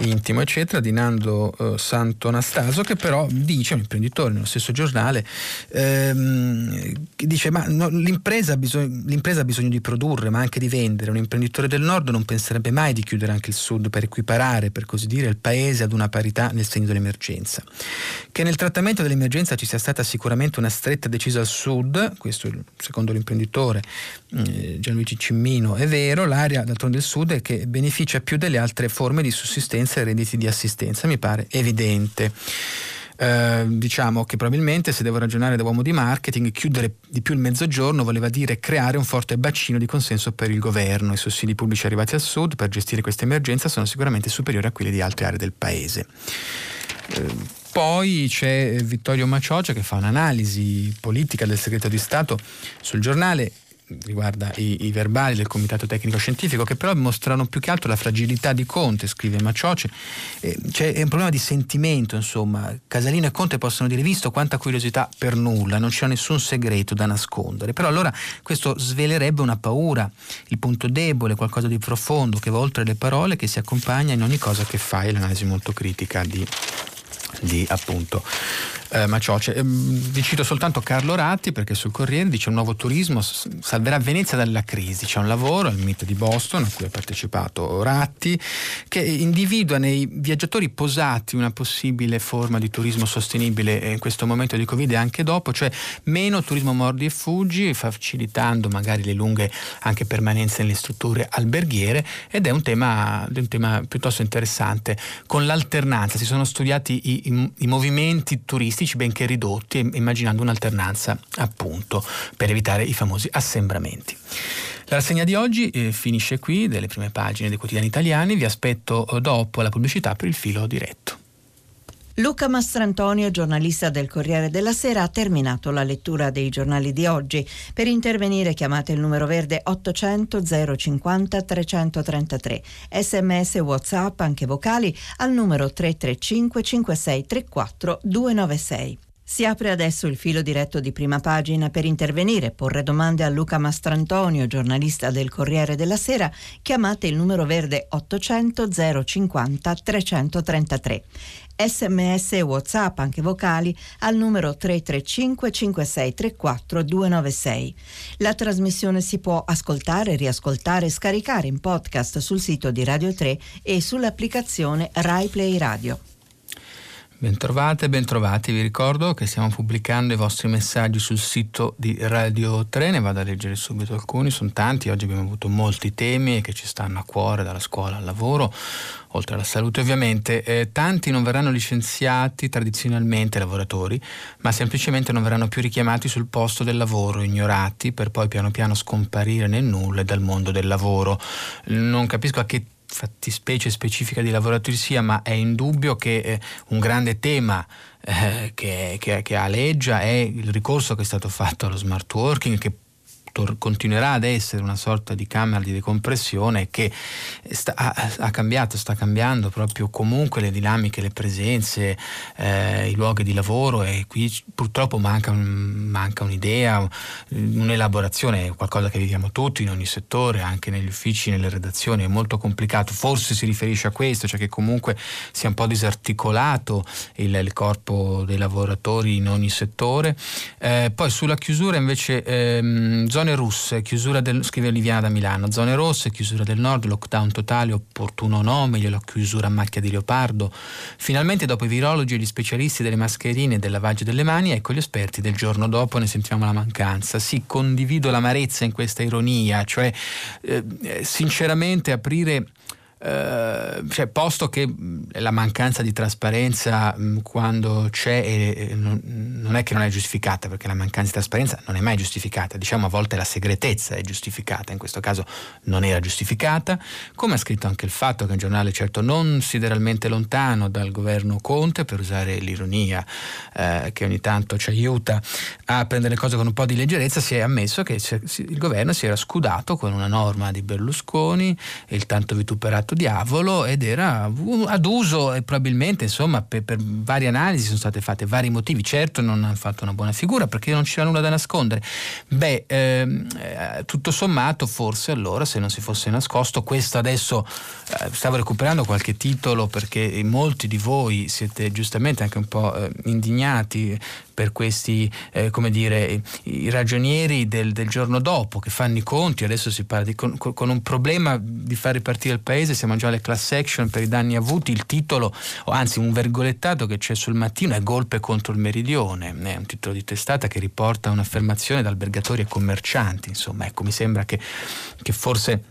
intimo eccetera di Nando eh, Santo Anastaso che però dice un imprenditore nello stesso giornale ehm, dice ma no, l'impresa, ha bisogno, l'impresa ha bisogno di produrre ma anche di vendere. Un imprenditore del nord non penserebbe mai di chiudere anche il sud per equiparare per così dire il paese ad una parità nel segno dell'emergenza. Che nel trattamento dell'emergenza ci sia stata sicuramente una stretta decisa al sud questo secondo l'imprenditore eh, Gianluigi Cimmino è vero. L'area d'altronde del sud è che beneficia beneficia più delle altre forme di sussistenza e redditi di assistenza, mi pare evidente. Eh, diciamo che probabilmente se devo ragionare da uomo di marketing chiudere di più il mezzogiorno voleva dire creare un forte bacino di consenso per il governo. I sussidi pubblici arrivati al sud per gestire questa emergenza sono sicuramente superiori a quelli di altre aree del paese. Eh, poi c'è Vittorio Maciocia che fa un'analisi politica del segreto di Stato sul giornale riguarda i, i, verbali del Comitato Tecnico Scientifico, che però mostrano più che altro la fragilità di Conte, scrive Macioce. Eh, c'è un problema di sentimento, insomma. Casalino e Conte possono dire, visto quanta curiosità per nulla, non c'è nessun segreto da nascondere. Però allora questo svelerebbe una paura, il punto debole, qualcosa di profondo che va oltre le parole, che si accompagna in ogni cosa che fai, l'analisi molto critica di, di appunto eh, Macioce. Eh, vi cito soltanto Carlo Ratti perché sul Corriere dice un nuovo turismo salverà Venezia dalla crisi. C'è un lavoro, il mito di Boston, a cui ha partecipato Ratti, che individua nei viaggiatori posati una possibile forma di turismo sostenibile in questo momento di Covid e anche dopo, cioè meno turismo mordi e fuggi, facilitando magari le lunghe anche permanenze nelle strutture alberghiere ed è un tema, un tema piuttosto interessante. Con l'alternanza si sono studiati i, i, i movimenti turistici turistici benché ridotti, immaginando un'alternanza appunto per evitare i famosi assembramenti. La rassegna di oggi eh, finisce qui, delle prime pagine dei quotidiani italiani, vi aspetto eh, dopo la pubblicità per il filo diretto. Luca Mastrantonio, giornalista del Corriere della Sera, ha terminato la lettura dei giornali di oggi. Per intervenire chiamate il numero verde 800 050 333. Sms WhatsApp, anche vocali, al numero 335 5634 296. Si apre adesso il filo diretto di prima pagina per intervenire, porre domande a Luca Mastrantonio, giornalista del Corriere della Sera. Chiamate il numero verde 800 050 333 sms e whatsapp anche vocali al numero 335 5634 296. La trasmissione si può ascoltare, riascoltare e scaricare in podcast sul sito di Radio 3 e sull'applicazione RaiPlay Radio. Bentrovate bentrovati, vi ricordo che stiamo pubblicando i vostri messaggi sul sito di Radio 3, ne vado a leggere subito alcuni, sono tanti, oggi abbiamo avuto molti temi che ci stanno a cuore, dalla scuola al lavoro, oltre alla salute ovviamente. Eh, tanti non verranno licenziati tradizionalmente lavoratori, ma semplicemente non verranno più richiamati sul posto del lavoro, ignorati, per poi piano piano scomparire nel nulla dal mondo del lavoro. Non capisco a che fattispecie specifica di lavoratori sia, ma è indubbio che eh, un grande tema eh, che, che, che aleggia è il ricorso che è stato fatto allo smart working, che continuerà ad essere una sorta di camera di decompressione che sta, ha, cambiato, sta cambiando proprio comunque le dinamiche, le presenze, eh, i luoghi di lavoro e qui purtroppo manca, manca un'idea, un'elaborazione, qualcosa che viviamo tutti in ogni settore, anche negli uffici, nelle redazioni, è molto complicato, forse si riferisce a questo, cioè che comunque sia un po' disarticolato il, il corpo dei lavoratori in ogni settore. Eh, poi sulla chiusura invece ehm, zone russe, chiusura del, scrive Oliviana da Milano, zone rosse, chiusura del nord, lockdown totale, opportuno o no, meglio la chiusura a macchia di leopardo. Finalmente dopo i virologi e gli specialisti delle mascherine e del lavaggio delle mani, ecco gli esperti del giorno dopo ne sentiamo la mancanza. Sì, condivido l'amarezza in questa ironia, cioè eh, sinceramente aprire Uh, cioè, posto che la mancanza di trasparenza quando c'è eh, non, non, è che non è giustificata, perché la mancanza di trasparenza non è mai giustificata, diciamo a volte la segretezza è giustificata, in questo caso non era giustificata, come ha scritto anche il fatto che un giornale certo non sideralmente lontano dal governo Conte, per usare l'ironia eh, che ogni tanto ci aiuta a prendere le cose con un po' di leggerezza, si è ammesso che il governo si era scudato con una norma di Berlusconi, il tanto vituperato diavolo ed era ad uso e probabilmente insomma per, per, varie analisi sono state fatte vari motivi. Certo non hanno fatto una buona figura perché non c'era nulla da nascondere. Beh ehm, eh, tutto sommato forse allora se non si fosse nascosto questo adesso eh, stavo recuperando qualche titolo perché molti di voi siete giustamente anche un po' eh, indignati per questi, eh, come dire, i ragionieri del, del, giorno dopo che fanno i conti, adesso si parla di, con, con, un problema di far ripartire il paese, siamo già alle class action per i danni avuti, il titolo, o anzi un vergolettato che c'è sul mattino è golpe contro il meridione, è un titolo di testata che riporta un'affermazione da albergatori e commercianti, insomma, ecco, mi sembra che, che forse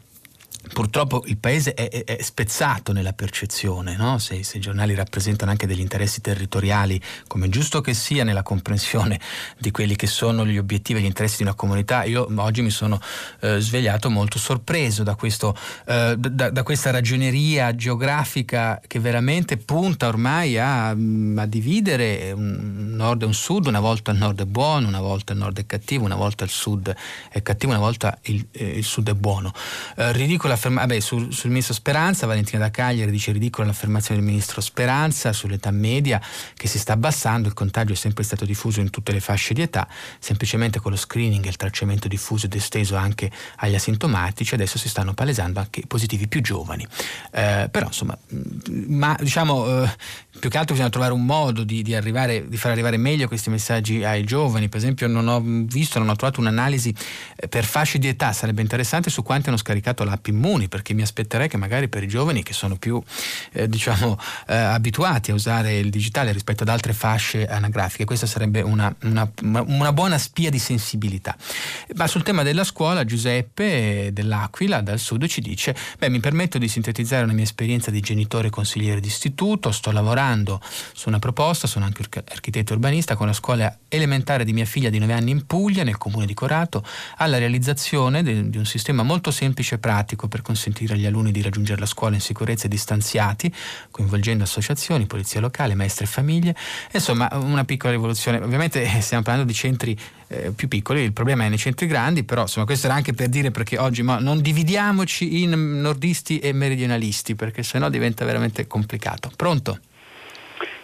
Purtroppo il paese è, è, è spezzato nella percezione, no? se, se, i giornali rappresentano anche degli interessi territoriali, come giusto che sia nella comprensione di quelli che sono gli obiettivi e gli interessi di una comunità. Io oggi mi sono eh, svegliato molto sorpreso da, questo, eh, da, da, questa ragioneria geografica che veramente punta ormai a, a, dividere un nord e un sud, una volta il nord è buono, una volta il nord è cattivo, una volta il sud è cattivo, una volta il, eh, il sud è buono. Eh, ridicolo vabbè, sul, sul, ministro Speranza, Valentina da Cagliari dice ridicola l'affermazione del ministro Speranza sull'età media che si sta abbassando, il contagio è sempre stato diffuso in tutte le fasce di età, semplicemente con lo screening e il tracciamento diffuso ed esteso anche agli asintomatici, adesso si stanno palesando anche positivi più giovani. Eh, però insomma, ma diciamo eh, più che altro bisogna trovare un modo di, di, arrivare, di, far arrivare meglio questi messaggi ai giovani. Per esempio, non ho visto, non ho trovato un'analisi eh, per fasce di età, sarebbe interessante su quanti hanno scaricato l'app Immuni, perché mi aspetterei che magari per i giovani che sono più eh, diciamo, eh, abituati a usare il digitale rispetto ad altre fasce anagrafiche, questa sarebbe una, una, una buona spia di sensibilità. Ma sul tema della scuola, Giuseppe dell'Aquila dal sud ci dice: Beh, mi permetto di sintetizzare una mia esperienza di genitore consigliere d'istituto, sto lavorando lavorando su una proposta, sono anche architetto urbanista, con la scuola elementare di mia figlia di 9 anni in Puglia, nel comune di Corato, alla realizzazione di un sistema molto semplice e pratico per consentire agli alunni di raggiungere la scuola in sicurezza e distanziati, coinvolgendo associazioni, polizia locale, maestre e famiglie. Insomma, una piccola rivoluzione. Ovviamente eh, stiamo parlando di centri eh, più piccoli, il problema è nei centri grandi, però insomma questo era anche per dire perché oggi non dividiamoci in nordisti e meridionalisti, perché sennò diventa veramente complicato. Pronto?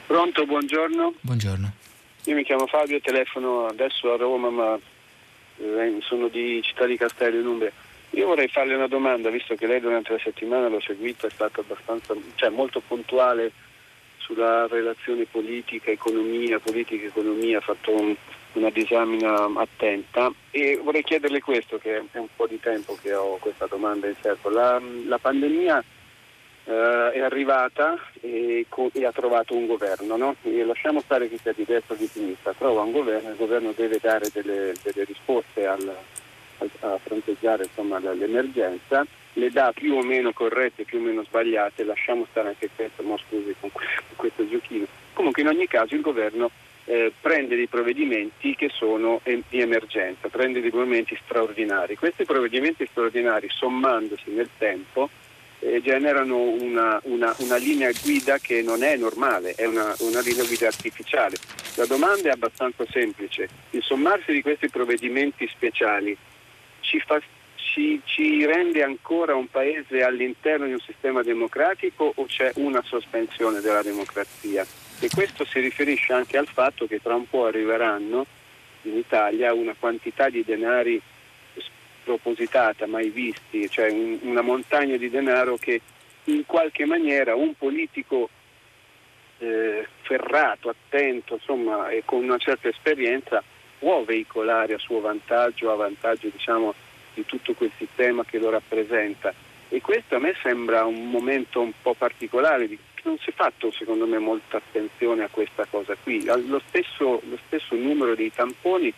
Pronto, buongiorno. Buongiorno. Io mi chiamo Fabio, telefono adesso a Roma, ma eh, sono di Città di Castello in Umbria. Io vorrei farle una domanda, visto che lei durante la settimana l'ho seguito, è stato abbastanza, cioè molto puntuale sulla relazione politica, economia, politica, economia, ha fatto un, una disamina attenta e vorrei chiederle questo, che è un po' di tempo che ho questa domanda in serbo. La, la pandemia Uh, è arrivata e, co- e, ha trovato un governo. No? lasciamo stare che sia di destra o di sinistra, trova un governo, il governo deve dare delle, delle risposte al, al, a fronteggiare insomma, l'emergenza, le dà più o meno corrette, più o meno sbagliate, lasciamo stare anche questo, ma scusi con questo, giochino. Comunque in ogni caso il governo eh, prende dei provvedimenti che sono di emergenza, prende dei provvedimenti straordinari. Questi provvedimenti straordinari sommandosi nel tempo eh, generano una, una, una, linea guida che non è normale, è una, una linea guida artificiale. La domanda è abbastanza semplice. Il sommarsi di questi provvedimenti speciali ci, fa, ci, ci, rende ancora un paese all'interno di un sistema democratico o c'è una sospensione della democrazia? E questo si riferisce anche al fatto che tra un po' arriveranno in Italia una quantità di denari spropositata, mai visti, cioè un, una montagna di denaro che in qualche maniera un politico eh, ferrato, attento, insomma, e con una certa esperienza può veicolare a suo vantaggio, a vantaggio diciamo, di tutto quel sistema che lo rappresenta. E questo a me sembra un momento un po' particolare, non si è fatto secondo me molta attenzione a questa cosa qui. Lo stesso, lo stesso numero dei tamponi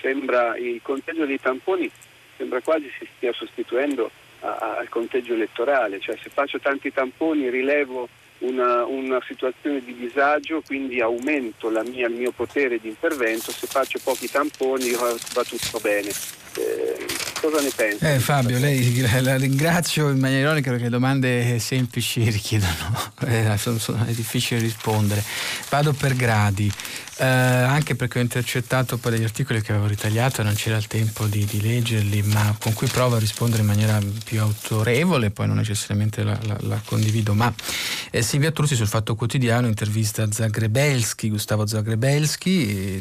sembra, il conteggio dei tamponi sembra quasi si stia sostituendo a, a, al conteggio elettorale, cioè se faccio tanti tamponi rilevo una, una situazione di disagio, quindi aumento mia, il mio potere di intervento, se faccio pochi tamponi va, tutto bene. Eh, cosa ne pensi? Eh, Fabio, lei la ringrazio in maniera ironica perché domande semplici richiedono, eh, sono, sono, è difficile rispondere. Vado per gradi. Eh, anche perché ho intercettato poi degli articoli che avevo ritagliato e non c'era il tempo di, di, leggerli, ma con cui provo a rispondere in maniera più autorevole, poi non necessariamente la, la, la condivido. Ma eh, Silvia Truzzi sul Fatto Quotidiano intervista Zagrebelski, Gustavo Zagrebelski,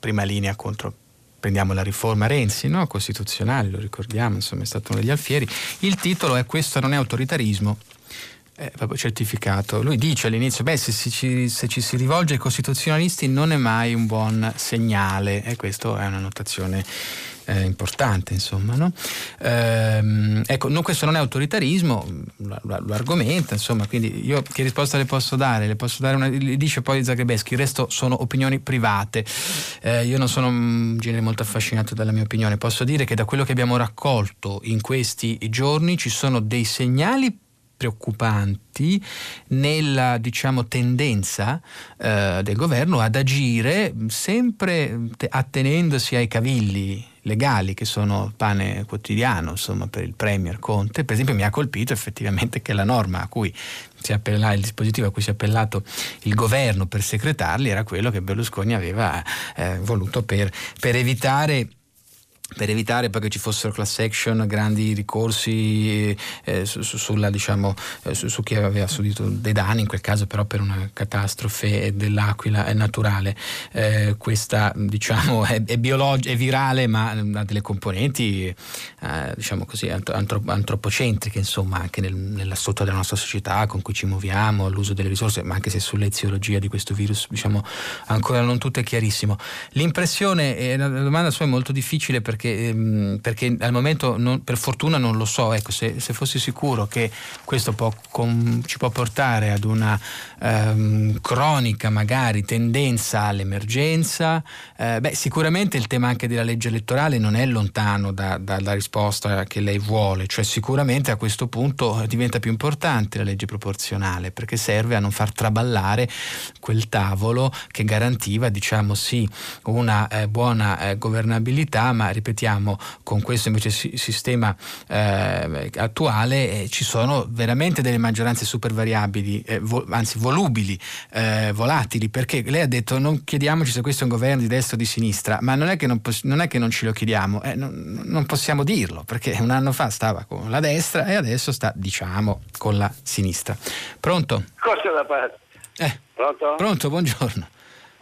prima linea contro prendiamo la riforma Renzi, no? costituzionale, lo ricordiamo, insomma è stato uno degli alfieri. Il titolo è Questo non è autoritarismo, proprio certificato. Lui dice all'inizio, beh, se, ci, se ci si rivolge ai costituzionalisti non è mai un buon segnale, e questa è una notazione eh, importante, insomma. No? Ehm, ecco, no, questo non è autoritarismo, lo, lo, argomenta, insomma, quindi io che risposta le posso dare? Le posso dare una, dice poi Zagrebeschi, il resto sono opinioni private. Eh, io non sono un genere molto affascinato dalla mia opinione, posso dire che da quello che abbiamo raccolto in questi giorni ci sono dei segnali preoccupanti nella diciamo, tendenza eh, del governo ad agire sempre attenendosi ai cavilli legali che sono pane quotidiano insomma, per il Premier Conte. Per esempio mi ha colpito effettivamente che la norma a cui si appella, il dispositivo a cui si è appellato il governo per secretarli era quello che Berlusconi aveva eh, voluto per, per evitare per evitare poi che ci fossero class action, grandi ricorsi eh, su, sulla, diciamo, eh, su, su, chi aveva subito dei danni, in quel caso però per una catastrofe dell'aquila è naturale. Eh, questa diciamo, è, è, biolog- è virale ma ha delle componenti eh, diciamo così, antro- antropocentriche insomma anche nel, nella struttura della nostra società con cui ci muoviamo, l'uso delle risorse, ma anche se sull'eziologia di questo virus diciamo, ancora non tutto è chiarissimo. L'impressione, la domanda sua è molto difficile perché perché, ehm, perché al momento non, per fortuna non lo so, ecco, se, se fossi sicuro che questo può, com, ci può portare ad una ehm, cronica magari tendenza all'emergenza, eh, beh, sicuramente il tema anche della legge elettorale non è lontano da, dalla risposta che lei vuole, cioè sicuramente a questo punto diventa più importante la legge proporzionale perché serve a non far traballare quel tavolo che garantiva, diciamo sì, una eh, buona eh, governabilità, ma ripeto ripetiamo, con questo invece sistema eh, attuale eh, ci sono veramente delle maggioranze super variabili, eh, vo- anzi volubili, eh, volatili, perché lei ha detto non chiediamoci se questo è un governo di destra o di sinistra, ma non è che non, poss- non, è che non ce lo chiediamo, eh, non, non possiamo dirlo, perché un anno fa stava con la destra e adesso sta, diciamo, con la sinistra. Pronto? Cosa da parte? Eh, pronto? Pronto, buongiorno.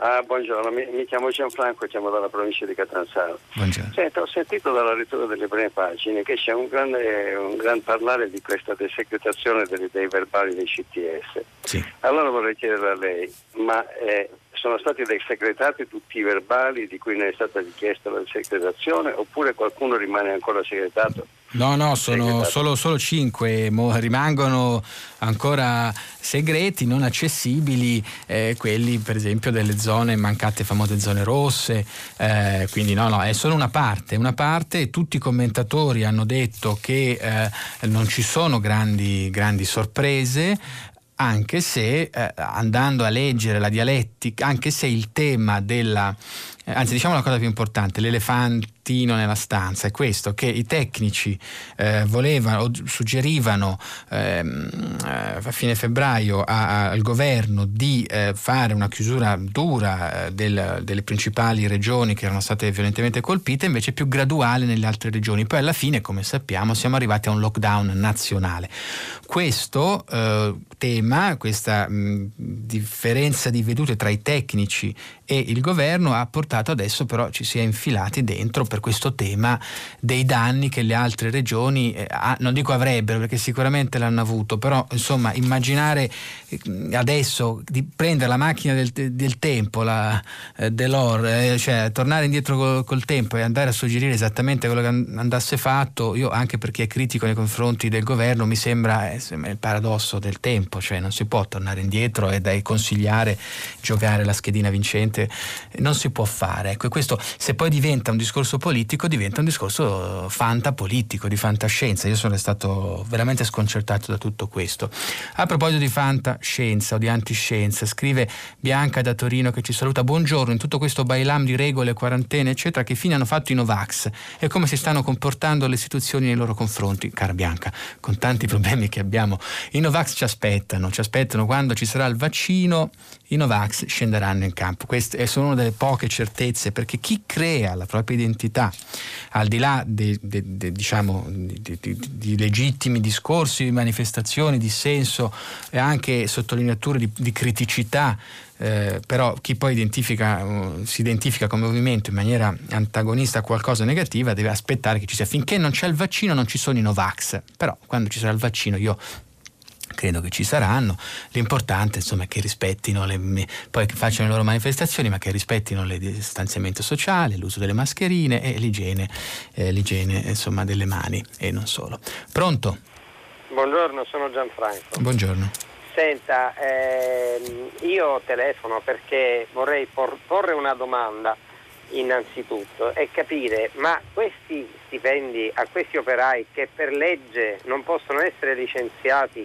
Ah, buongiorno, mi, mi, chiamo Gianfranco, chiamo dalla provincia di Catanzaro. Buongiorno. Senta, ho sentito dalla lettura delle prime pagine che c'è un grande, un gran parlare di questa desecretazione dei, dei verbali dei CTS. Sì. Allora vorrei chiedere a lei, ma eh, sono stati desecretati tutti i verbali di cui ne è stata richiesta la desecretazione oppure qualcuno rimane ancora segretato? No, no, sono solo, solo cinque, rimangono ancora segreti, non accessibili, eh, quelli per esempio delle zone mancate, famose zone rosse, eh, quindi no, no, è solo una parte, una parte, tutti i commentatori hanno detto che eh, non ci sono grandi, grandi sorprese, anche se eh, andando a leggere la dialettica, anche se il tema della, eh, anzi diciamo la cosa più importante, l'elefante mattino nella stanza è questo, che i tecnici eh, volevano o suggerivano ehm, eh, a fine febbraio a, a, al governo di eh, fare una chiusura dura eh, del, delle principali regioni che erano state violentemente colpite, invece più graduale nelle altre regioni. Poi alla fine, come sappiamo, siamo arrivati a un lockdown nazionale. Questo eh, tema, questa mh, differenza di vedute tra i tecnici e il governo ha portato adesso però ci si è infilati dentro per questo tema dei danni che le altre regioni, eh, non dico avrebbero perché sicuramente l'hanno avuto, però insomma immaginare eh, adesso di prendere la macchina del, del tempo, la eh, Delor, eh, cioè tornare indietro col, col, tempo e andare a suggerire esattamente quello che andasse fatto, io anche perché è critico nei confronti del governo mi sembra eh, il paradosso del tempo, cioè non si può tornare indietro e consigliare giocare la schedina vincente, non si può fare. Ecco, questo se poi diventa un discorso politico diventa un discorso fantapolitico, di fantascienza. Io sono stato veramente sconcertato da tutto questo. A proposito di fantascienza o di antiscienza, scrive Bianca da Torino che ci saluta. Buongiorno, in tutto questo bailam di regole, quarantene, eccetera, che fine hanno fatto i Novax e come si stanno comportando le istituzioni nei loro confronti? Cara Bianca, con tanti problemi che abbiamo, i Novax ci aspettano, ci aspettano quando ci sarà il vaccino, i Novax scenderanno in campo. Queste sono una delle poche certezze perché chi crea la propria identità al di là di, di, di, diciamo, di legittimi discorsi, manifestazioni, dissenso e anche sottolineature di, criticità, eh, però chi poi identifica, uh, si identifica come movimento in maniera antagonista a qualcosa negativa deve aspettare che ci sia. Finché non c'è il vaccino non ci sono i Novax, però quando ci sarà il vaccino io credo che ci saranno. L'importante insomma, è che rispettino le, poi che facciano le loro manifestazioni, ma che rispettino il distanziamento sociale, l'uso delle mascherine e l'igiene, eh, l'igiene insomma, delle mani e non solo. Pronto? Buongiorno, sono Gianfranco. Buongiorno. Senta, ehm, io telefono perché vorrei por- porre una domanda innanzitutto e capire ma questi stipendi a questi operai che per legge non possono essere licenziati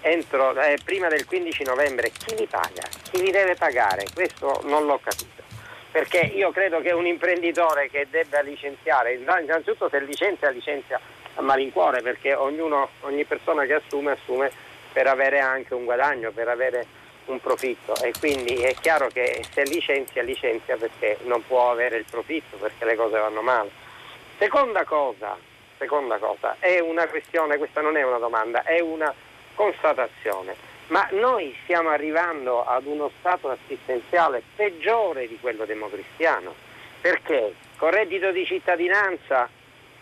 entro, eh, prima del 15 novembre chi li paga? Chi li deve pagare? Questo non l'ho capito. Perché io credo che un imprenditore che debba licenziare, innanzitutto se licenzia, licenzia a malincuore, perché ognuno, ogni persona che assume, assume per avere anche un guadagno, per avere un profitto e quindi è chiaro che se licenzia, licenzia perché non può avere il profitto, perché le cose vanno male. Seconda cosa, seconda cosa, è una questione, questa non è una domanda, è una constatazione, ma noi stiamo arrivando ad uno stato assistenziale peggiore di quello democristiano, perché? Con reddito di cittadinanza,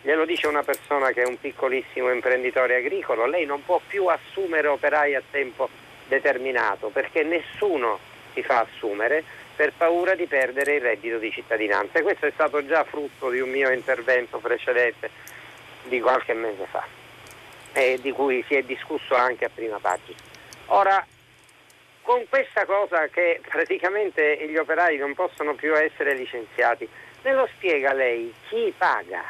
glielo dice una persona che è un piccolissimo imprenditore agricolo, lei non può più assumere operai a tempo determinato perché nessuno si fa assumere per paura di perdere il reddito di cittadinanza. E questo è stato già frutto di un mio intervento precedente di qualche mese fa eh, di cui si è discusso anche a prima pagina. Ora, con questa cosa che praticamente gli operai non possono più essere licenziati, me lo spiega lei chi paga?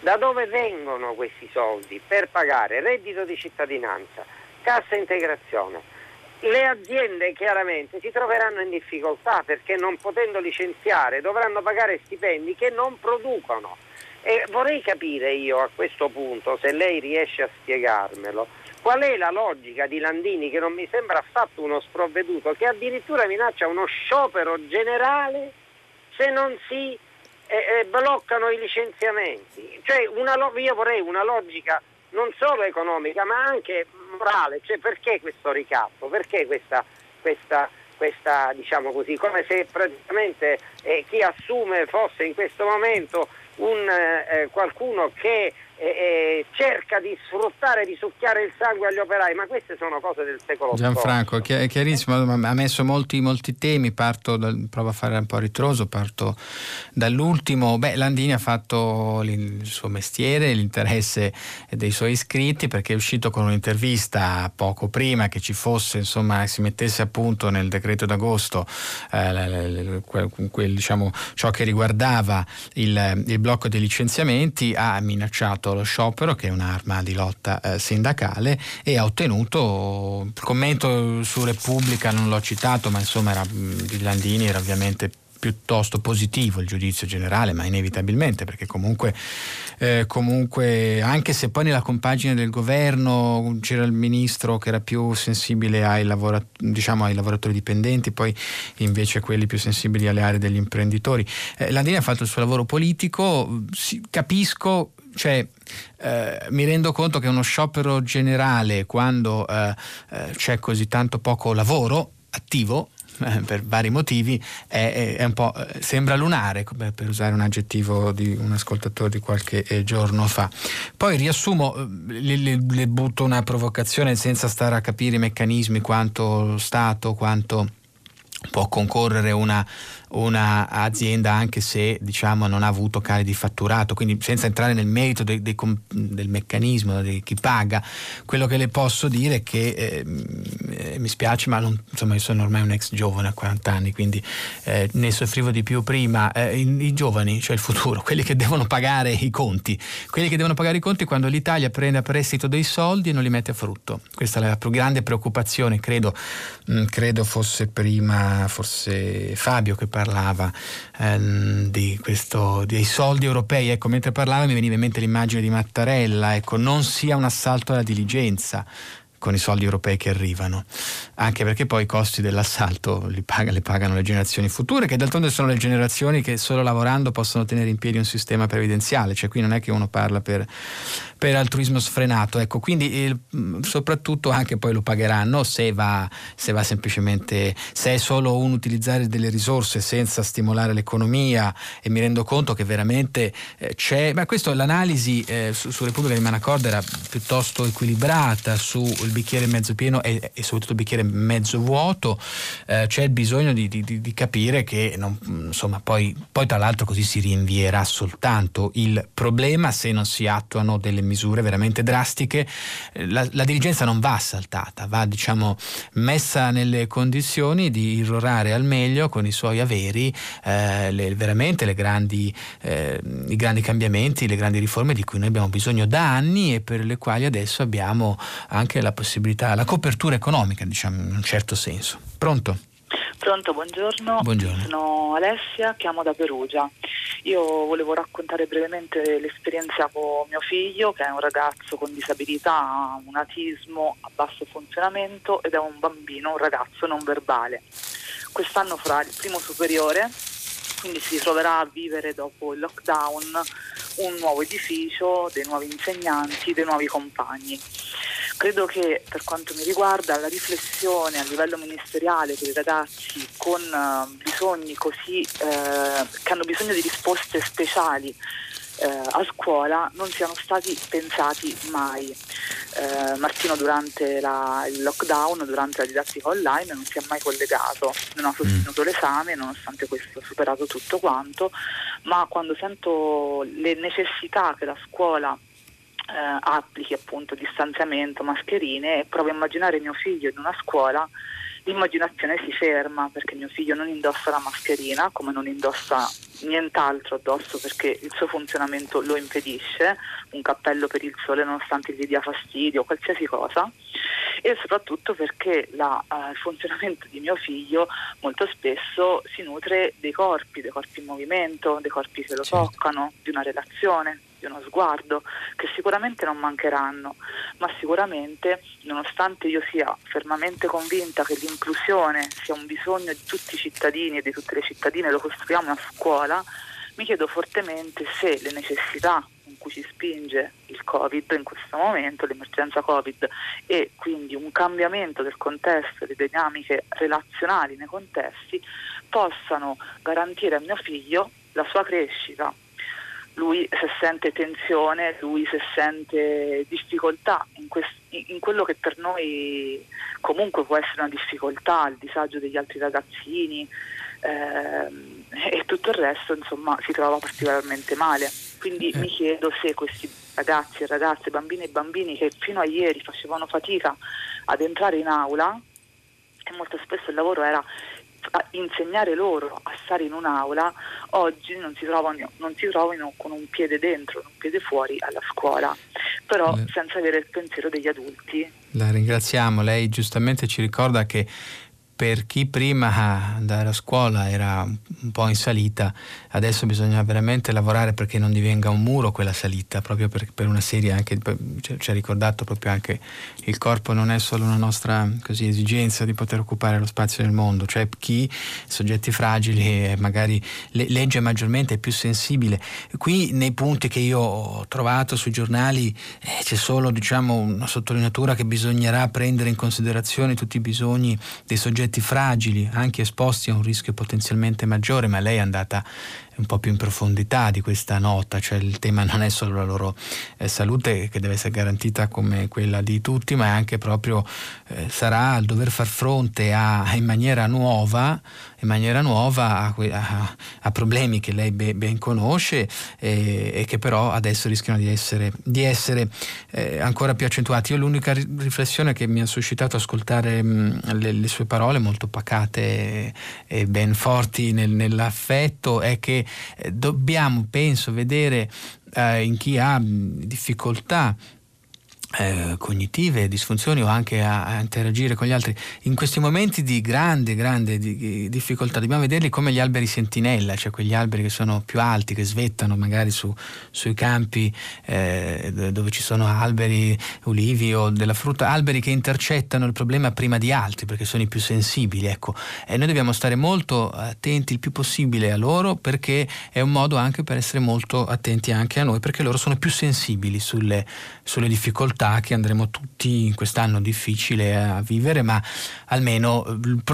Da dove vengono questi soldi per pagare reddito di cittadinanza, cassa integrazione? Le aziende chiaramente si troveranno in difficoltà perché non potendo licenziare dovranno pagare stipendi che non producono e vorrei capire io a questo punto, se lei riesce a spiegarmelo, qual è la logica di Landini che non mi sembra affatto uno sprovveduto, che addirittura minaccia uno sciopero generale se non si eh, eh, bloccano i licenziamenti. Cioè una, io vorrei una logica non solo economica ma anche morale, cioè perché questo ricatto, perché questa, questa, questa diciamo così, come se praticamente eh, chi assume fosse in questo momento un, eh, qualcuno che e, cerca di sfruttare, di succhiare il sangue agli operai, ma queste sono cose del secolo Gianfranco, scorso. è chiarissimo, ha messo molti, molti temi, parto dal, provo a fare un po' ritroso, parto dall'ultimo, beh Landini ha fatto il suo mestiere, l'interesse dei suoi iscritti perché è uscito con un'intervista poco prima che ci fosse, insomma, si mettesse a punto nel decreto d'agosto eh, diciamo, ciò che riguardava il, il blocco dei licenziamenti, ha minacciato fatto lo sciopero, che è un'arma di lotta eh, sindacale, e ha ottenuto il commento su Repubblica, non l'ho citato, ma insomma era, di Landini era ovviamente piuttosto positivo il giudizio generale, ma inevitabilmente, perché comunque, eh, comunque, anche se poi nella compagine del governo c'era il ministro che era più sensibile ai, lavora, diciamo, ai lavoratori dipendenti, poi invece quelli più sensibili alle aree degli imprenditori. Eh, Landini ha fatto il suo lavoro politico, sì, capisco cioè, eh, mi rendo conto che uno sciopero generale, quando eh, eh, c'è così tanto poco lavoro attivo, eh, per vari motivi, è, è un po', eh, sembra lunare, per usare un aggettivo di un ascoltatore di qualche giorno fa. Poi riassumo, le, le, le butto una provocazione senza stare a capire i meccanismi, quanto Stato, quanto può concorrere una un'azienda anche se diciamo, non ha avuto cali di fatturato, quindi senza entrare nel merito de, de, del meccanismo di chi paga, quello che le posso dire è che eh, mi spiace ma non, insomma, io sono ormai un ex giovane a 40 anni, quindi eh, ne soffrivo di più prima, eh, i, i, giovani, cioè il futuro, quelli che devono pagare i conti, quelli che devono pagare i conti quando l'Italia prende a prestito dei soldi e non li mette a frutto, questa è la più grande preoccupazione, credo, mh, credo fosse prima, forse Fabio che parlava ehm, di questo, dei soldi europei, ecco, mentre parlava mi veniva in mente l'immagine di Mattarella, ecco, non sia un assalto alla diligenza, con i soldi europei che arrivano, anche perché poi i costi dell'assalto li, pag- li pagano le generazioni future, che d'altronde sono le generazioni che solo lavorando possono tenere in piedi un sistema previdenziale, cioè qui non è che uno parla per, per altruismo sfrenato, ecco, quindi il, soprattutto anche poi lo pagheranno se va, se va semplicemente, se è solo un utilizzare delle risorse senza stimolare l'economia. E mi rendo conto che veramente eh, c'è, ma questo l'analisi eh, su, su Repubblica di Manacorda era piuttosto equilibrata su il bicchiere mezzo pieno e, e soprattutto il bicchiere mezzo vuoto, eh, c'è il bisogno di, di, di capire che non, insomma, poi, poi, tra l'altro così si rinvierà soltanto. Il problema se non si attuano delle misure veramente drastiche. La, la dirigenza non va assaltata, va diciamo, messa nelle condizioni di irrorare al meglio con i suoi averi eh, le, veramente le grandi, eh, i grandi cambiamenti, le grandi riforme di cui noi abbiamo bisogno da anni e per le quali adesso abbiamo anche la possibilità, la copertura economica, diciamo in un certo senso. Pronto? Pronto, buongiorno. buongiorno. Sono Alessia, chiamo da Perugia. Io volevo raccontare brevemente l'esperienza con mio figlio, che è un ragazzo con disabilità, un autismo a basso funzionamento ed è un bambino, un ragazzo non verbale. Quest'anno farà il primo superiore, quindi si troverà a vivere dopo il lockdown un nuovo edificio, dei nuovi insegnanti, dei nuovi compagni. Credo che per quanto mi riguarda la riflessione a livello ministeriale per i ragazzi con uh, bisogni così, uh, che hanno bisogno di risposte speciali uh, a scuola non siano stati pensati mai. Martino durante la, il lockdown, durante la didattica online non si è mai collegato, non ha sostenuto mm. l'esame nonostante questo ha superato tutto quanto, ma quando sento le necessità che la scuola eh, applichi appunto distanziamento, mascherine e provo a immaginare mio figlio in una scuola, l'immaginazione si ferma perché mio figlio non indossa la mascherina, come non indossa nient'altro addosso perché il suo funzionamento lo impedisce, un cappello per il sole nonostante gli dia fastidio, qualsiasi cosa, e soprattutto perché la, uh, il funzionamento di mio figlio molto spesso si nutre dei corpi, dei corpi in movimento, dei corpi che lo certo. toccano, di una relazione di uno sguardo, che sicuramente non mancheranno, ma sicuramente, nonostante io sia fermamente convinta che l'inclusione sia un bisogno di tutti i cittadini e di tutte le cittadine, lo costruiamo a scuola, mi chiedo fortemente se le necessità in cui ci spinge il Covid in questo momento, l'emergenza Covid e quindi un cambiamento del contesto, le dinamiche relazionali nei contesti, possano garantire a mio figlio la sua crescita lui se sente tensione, lui se sente difficoltà in, quest- in, quello che per noi comunque può essere una difficoltà, il disagio degli altri ragazzini ehm, e tutto il resto insomma si trova particolarmente male. Quindi eh. mi chiedo se questi ragazzi e ragazze, bambini e bambini che fino a ieri facevano fatica ad entrare in aula e molto spesso il lavoro era insegnare loro a stare in un'aula, oggi non si, trovano, non si trovano con un piede dentro un piede fuori alla scuola, però Le... senza avere il pensiero degli adulti. La ringraziamo, lei giustamente ci ricorda che per chi prima andare a scuola era un po' in salita, adesso bisogna veramente lavorare perché non divenga un muro quella salita, proprio per, per una serie anche, ci ha ricordato proprio anche il corpo non è solo una nostra così, esigenza di poter occupare lo spazio nel mondo, cioè chi, soggetti fragili e magari le, legge maggiormente, è più sensibile. Qui nei punti che io ho trovato sui giornali eh, c'è solo diciamo, una sottolineatura che bisognerà prendere in considerazione tutti i bisogni dei soggetti fragili, anche esposti a un rischio potenzialmente maggiore, ma lei è andata un po' più in profondità di questa nota, cioè il tema non è solo la loro eh, salute che deve essere garantita come quella di tutti, ma è anche proprio eh, sarà il dover far fronte a, in maniera nuova, in maniera nuova a, a, a problemi che lei be, ben conosce eh, e che però adesso rischiano di essere, di essere eh, ancora più accentuati. Io l'unica riflessione che mi ha suscitato ascoltare mh, le, le, sue parole molto pacate e ben forti nel, nell'affetto è che eh, dobbiamo, penso, vedere eh, in chi ha difficoltà eh, cognitive, disfunzioni o anche a, a, interagire con gli altri. In questi momenti di grande, grande di, difficoltà dobbiamo vederli come gli alberi sentinella, cioè quegli alberi che sono più alti, che svettano magari su, sui campi eh, dove ci sono alberi, ulivi o della frutta, alberi che intercettano il problema prima di altri perché sono i più sensibili. Ecco. E noi dobbiamo stare molto attenti il più possibile a loro perché è un modo anche per essere molto attenti anche a noi perché loro sono più sensibili sulle, sulle difficoltà difficoltà che andremo tutti in quest'anno difficile a vivere, ma almeno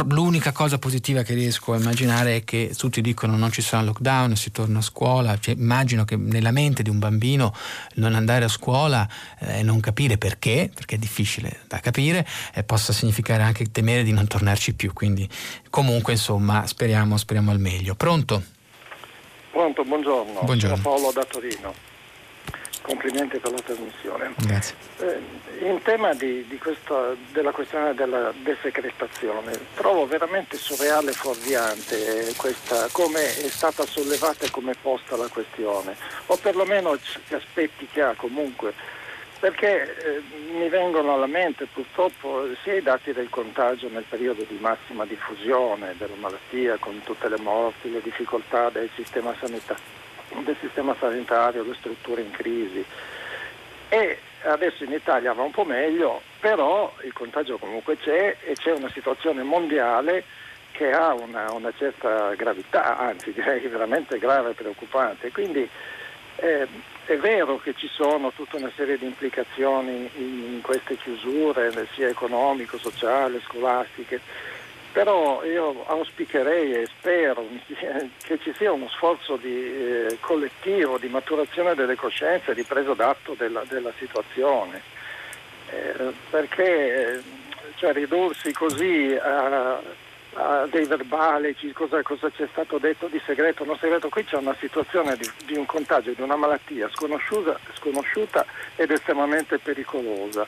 l'unica cosa positiva che riesco a immaginare è che tutti dicono non ci sarà lockdown, si torna a scuola, cioè, immagino che nella mente di un bambino non andare a scuola e eh, non capire perché, perché è difficile da capire, eh, possa significare anche temere di non tornarci più, quindi comunque insomma speriamo, speriamo al meglio. Pronto? Pronto, buongiorno. Buongiorno. Sono Paolo da Torino complimenti per la trasmissione. Grazie. Eh, in tema di, di questa, della questione della desecretazione, trovo veramente surreale e fuorviante questa, come è stata sollevata e come posta la questione, o perlomeno gli aspetti che ha comunque, perché eh, mi vengono alla mente purtroppo sia i dati del contagio nel periodo di massima diffusione della malattia, con tutte le morti, le difficoltà del sistema sanitario del sistema sanitario, le strutture in crisi. E adesso in Italia va un po' meglio, però il contagio comunque c'è e c'è una situazione mondiale che ha una, una certa gravità, anzi direi veramente grave e preoccupante. Quindi eh, è vero che ci sono tutta una serie di implicazioni in, in queste chiusure, sia economico, sociale, scolastiche, però io auspicherei e spero che ci sia uno sforzo di, eh, collettivo di maturazione delle coscienze di presa d'atto della, della situazione, eh, perché cioè, ridursi così a, a dei verbali, cosa, cosa, c'è stato detto di segreto non segreto, qui c'è una situazione di, di un contagio, di una malattia sconosciuta ed estremamente pericolosa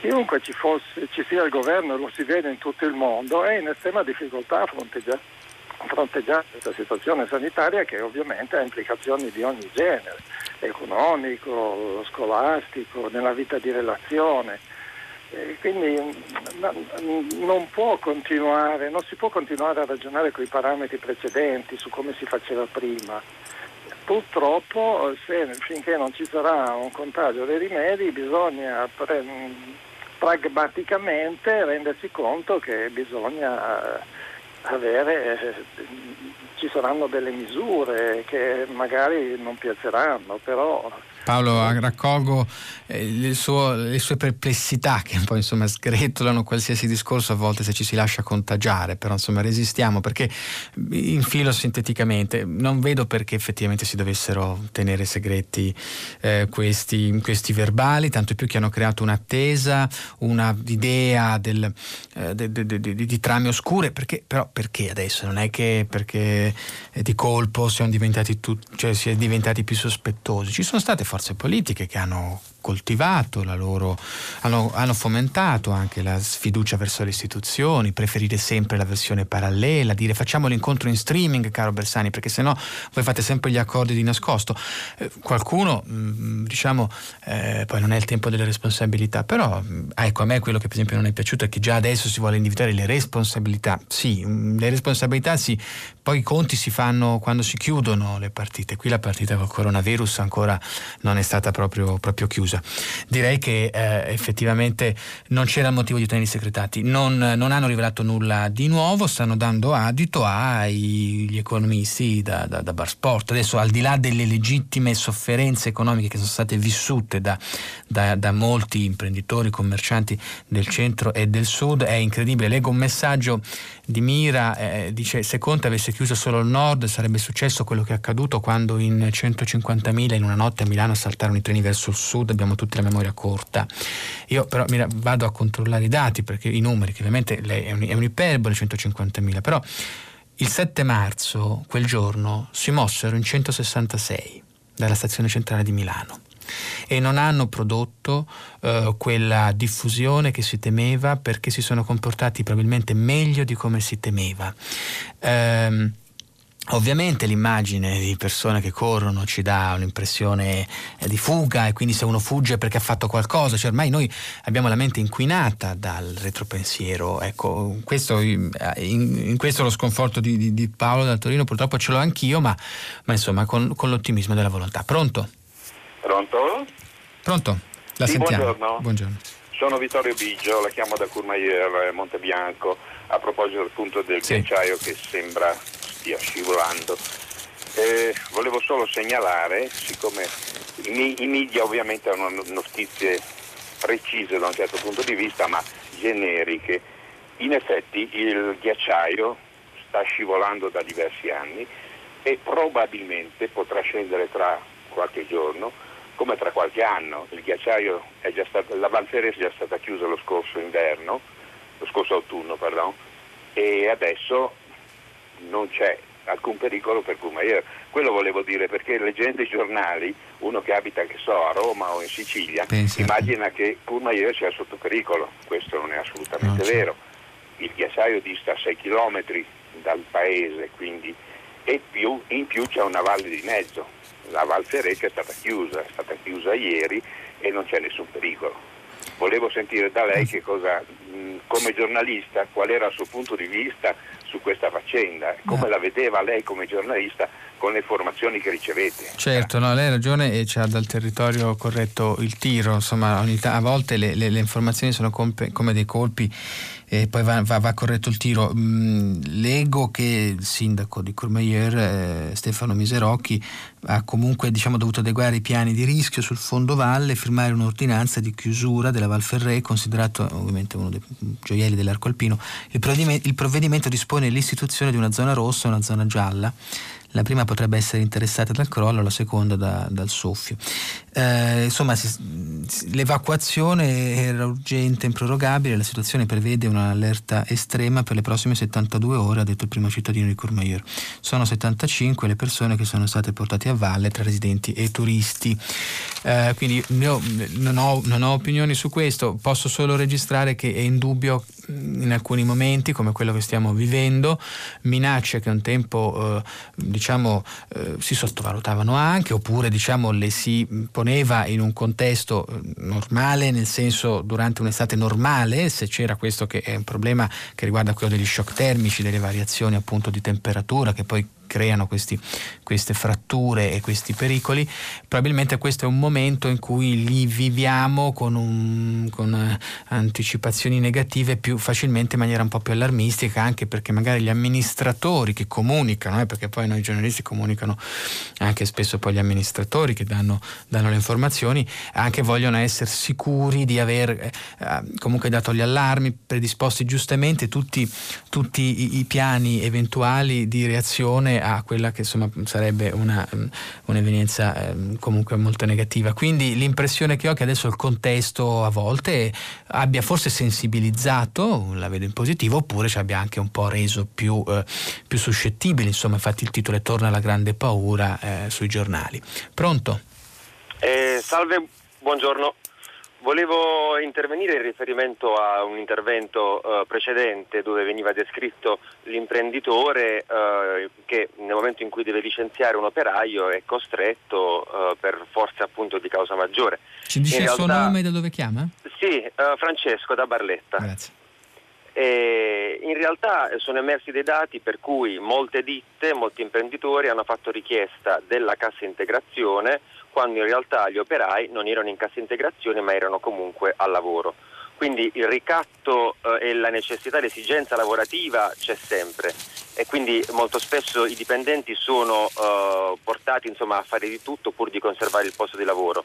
chiunque ci, fosse, ci sia il governo, lo si vede in tutto il mondo, è in estrema difficoltà a fronteggiare, fronteggiare questa situazione sanitaria che ovviamente ha implicazioni di ogni genere, economico, scolastico, nella vita di relazione. E quindi non, può continuare, non si può continuare a ragionare con i parametri precedenti su come si faceva prima. Purtroppo se, finché non ci sarà un contagio dei rimedi bisogna pre- pragmaticamente rendersi conto che bisogna eh, avere, eh, ci saranno delle misure che magari non piaceranno, però Paolo, raccolgo eh, suo, le sue perplessità che un po' insomma sgretolano qualsiasi discorso a volte se ci si lascia contagiare, però insomma resistiamo perché infilo sinteticamente, non vedo perché effettivamente si dovessero tenere segreti eh, questi, questi, verbali, tanto più che hanno creato un'attesa, un'idea del, eh, di trame oscure, perché, però perché adesso? Non è che perché di colpo siamo diventati, tu, cioè, si è diventati più sospettosi, ci sono state forze politiche che hanno coltivato la loro, hanno, hanno, fomentato anche la sfiducia verso le istituzioni, preferire sempre la versione parallela, dire facciamo l'incontro in streaming, caro Bersani, perché sennò voi fate sempre gli accordi di nascosto. Eh, qualcuno, mh, mm, diciamo, eh, poi non è il tempo delle responsabilità, però mm, ecco, a me quello che per esempio non è piaciuto è che già adesso si vuole individuare le responsabilità. Sì, mm, le responsabilità sì, poi i conti si fanno quando si chiudono le partite. Qui la partita col coronavirus ancora non è stata proprio, proprio chiusa chiusa. Direi che eh, effettivamente non c'era motivo di tenerli segretati, non, non, hanno rivelato nulla di nuovo, stanno dando adito agli economisti da, da, da Bar Sport. Adesso al di là delle legittime sofferenze economiche che sono state vissute da, da, da molti imprenditori, commercianti del centro e del sud, è incredibile. Leggo un messaggio di Mira, eh, dice se Conte avesse chiuso solo il nord sarebbe successo quello che è accaduto quando in 150.000 in una notte a Milano saltarono i treni verso il sud, abbiamo tutti la memoria corta. Io però Mira, vado a controllare i dati perché i numeri, che ovviamente è, un, è un'iperbole 150.000, però il 7 marzo, quel giorno, si mossero in 166 dalla stazione centrale di Milano e non hanno prodotto eh, quella diffusione che si temeva perché si sono comportati probabilmente meglio di come si temeva. Eh, Ovviamente l'immagine di persone che corrono ci dà un'impressione eh, di fuga e quindi se uno fugge è perché ha fatto qualcosa, cioè ormai noi abbiamo la mente inquinata dal retropensiero. Ecco, questo, in, in, questo lo sconforto di, di, di, Paolo da Torino purtroppo ce l'ho anch'io, ma, ma insomma con, con l'ottimismo della volontà. Pronto? Pronto? Pronto, la sì, sentiamo. Buongiorno. buongiorno. Sono Vittorio Biggio, la chiamo da Courmayeur, Montebianco, a proposito appunto del sì. ghiacciaio che sembra stia scivolando. Eh, volevo solo segnalare, siccome i, i media ovviamente hanno notizie precise da un certo punto di vista, ma generiche, in effetti il ghiacciaio sta scivolando da diversi anni e probabilmente potrà scendere tra qualche giorno come tra qualche anno. Il ghiacciaio è già stato, la Valferes è già stata chiusa lo scorso inverno, lo scorso autunno, pardon, e adesso non c'è alcun pericolo per Courmayeur. Quello volevo dire perché leggendo i giornali, uno che abita che so, a Roma o in Sicilia, Pensa. immagina che Courmayeur sia sotto pericolo. Questo non è assolutamente no, vero. Il ghiacciaio dista 6 km dal paese, quindi, e più, in più c'è una valle di mezzo la Val Ferreccia è stata chiusa, è stata chiusa ieri e non c'è nessun pericolo. Volevo sentire da lei che cosa, come giornalista, qual era il suo punto di vista su questa faccenda, come la vedeva lei come giornalista con le informazioni che ricevete. Certo, no, lei ha ragione e c'ha dal territorio corretto il tiro, insomma a volte le, le, le informazioni sono come, come dei colpi e poi va, va, va corretto il tiro. Mm, leggo che il sindaco di Courmayeur, eh, Stefano Miserocchi, ha comunque diciamo, dovuto adeguare i piani di rischio sul fondo valle firmare un'ordinanza di chiusura della Val Ferré, considerato ovviamente uno dei gioielli dell'arco alpino. Il provvedimento, il provvedimento dispone l'istituzione di una zona rossa e una zona gialla la prima potrebbe essere interessata dal crollo, la seconda da, dal soffio. Eh, insomma, si, l'evacuazione era urgente e improrogabile, la situazione prevede un'allerta estrema per le prossime 72 ore, ha detto il primo cittadino di Courmayeur. Sono 75 le persone che sono state portate a valle tra residenti e turisti. Eh, quindi io non ho, non ho opinioni su questo, posso solo registrare che è indubbio in alcuni momenti come quello che stiamo vivendo, minacce che un tempo eh, diciamo, eh, si sottovalutavano anche oppure diciamo, le si poneva in un contesto eh, normale, nel senso durante un'estate normale, se c'era questo che è un problema che riguarda quello degli shock termici, delle variazioni appunto di temperatura che poi creano questi, queste fratture e questi pericoli, probabilmente questo è un momento in cui li viviamo con, un, con eh, anticipazioni negative più facilmente in maniera un po' più allarmistica, anche perché magari gli amministratori che comunicano, eh, perché poi noi giornalisti comunicano anche spesso poi gli amministratori che danno, danno le informazioni, anche vogliono essere sicuri di aver eh, comunque dato gli allarmi, predisposti giustamente tutti, tutti i, i, piani eventuali di reazione a quella che insomma sarebbe una, un'evenienza eh, comunque molto negativa. Quindi l'impressione che ho è che adesso il contesto a volte abbia forse sensibilizzato, la vedo in positivo, oppure ci abbia anche un po' reso più, eh, più suscettibili, insomma infatti il titolo è Torna la grande paura eh, sui giornali. Pronto? Eh, salve, buongiorno. Volevo intervenire in riferimento a un intervento uh, precedente dove veniva descritto l'imprenditore uh, che nel momento in cui deve licenziare un operaio è costretto uh, per forza appunto di causa maggiore. Ci dice in il realtà, suo nome e da dove chiama? Sì, Francesco da Barletta. Grazie. E in realtà sono emersi dei dati per cui molte ditte, molti imprenditori hanno fatto richiesta della cassa integrazione quando in realtà gli operai non erano in cassa integrazione ma erano comunque al lavoro. Quindi il ricatto eh, e la necessità, l'esigenza lavorativa c'è sempre e quindi molto spesso i dipendenti sono eh, portati insomma, a fare di tutto pur di conservare il posto di lavoro.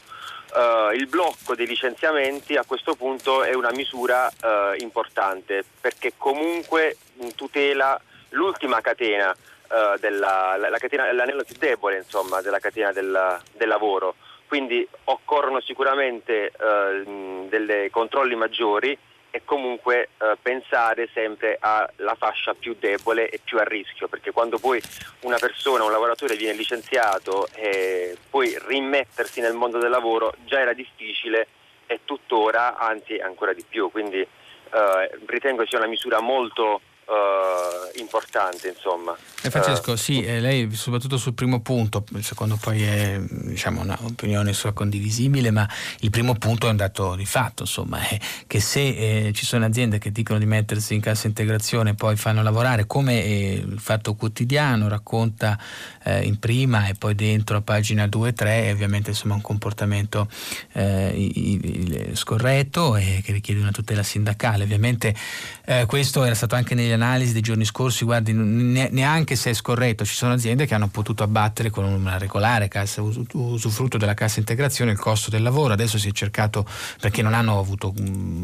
Uh, il blocco dei licenziamenti a questo punto è una misura uh, importante perché comunque tutela l'ultima catena, uh, della, la, la catena, l'anello più debole insomma, della catena del, del lavoro. Quindi occorrono sicuramente dei controlli maggiori e comunque eh, pensare sempre alla fascia più debole e più a rischio, perché quando poi una persona, un lavoratore viene licenziato e poi rimettersi nel mondo del lavoro già era difficile e tuttora, anzi ancora di più, quindi eh, ritengo sia una misura molto uh, importante insomma. Eh, Francesco, uh, sì, eh, lei soprattutto sul primo punto, il secondo poi è diciamo, un'opinione sua condivisibile, ma il primo punto è un dato di fatto, insomma, è che se eh, ci sono aziende che dicono di mettersi in cassa integrazione e poi fanno lavorare, come eh, il Fatto Quotidiano racconta eh, in prima e poi dentro a pagina 2 e 3, è ovviamente insomma, un comportamento scorretto e che richiede una tutela sindacale. Ovviamente questo era stato anche negli analisi dei giorni scorsi, guardi, neanche se è scorretto, ci sono aziende che hanno potuto abbattere con una regolare cassa, usufrutto della cassa integrazione il costo del lavoro, adesso si è cercato, perché non hanno avuto,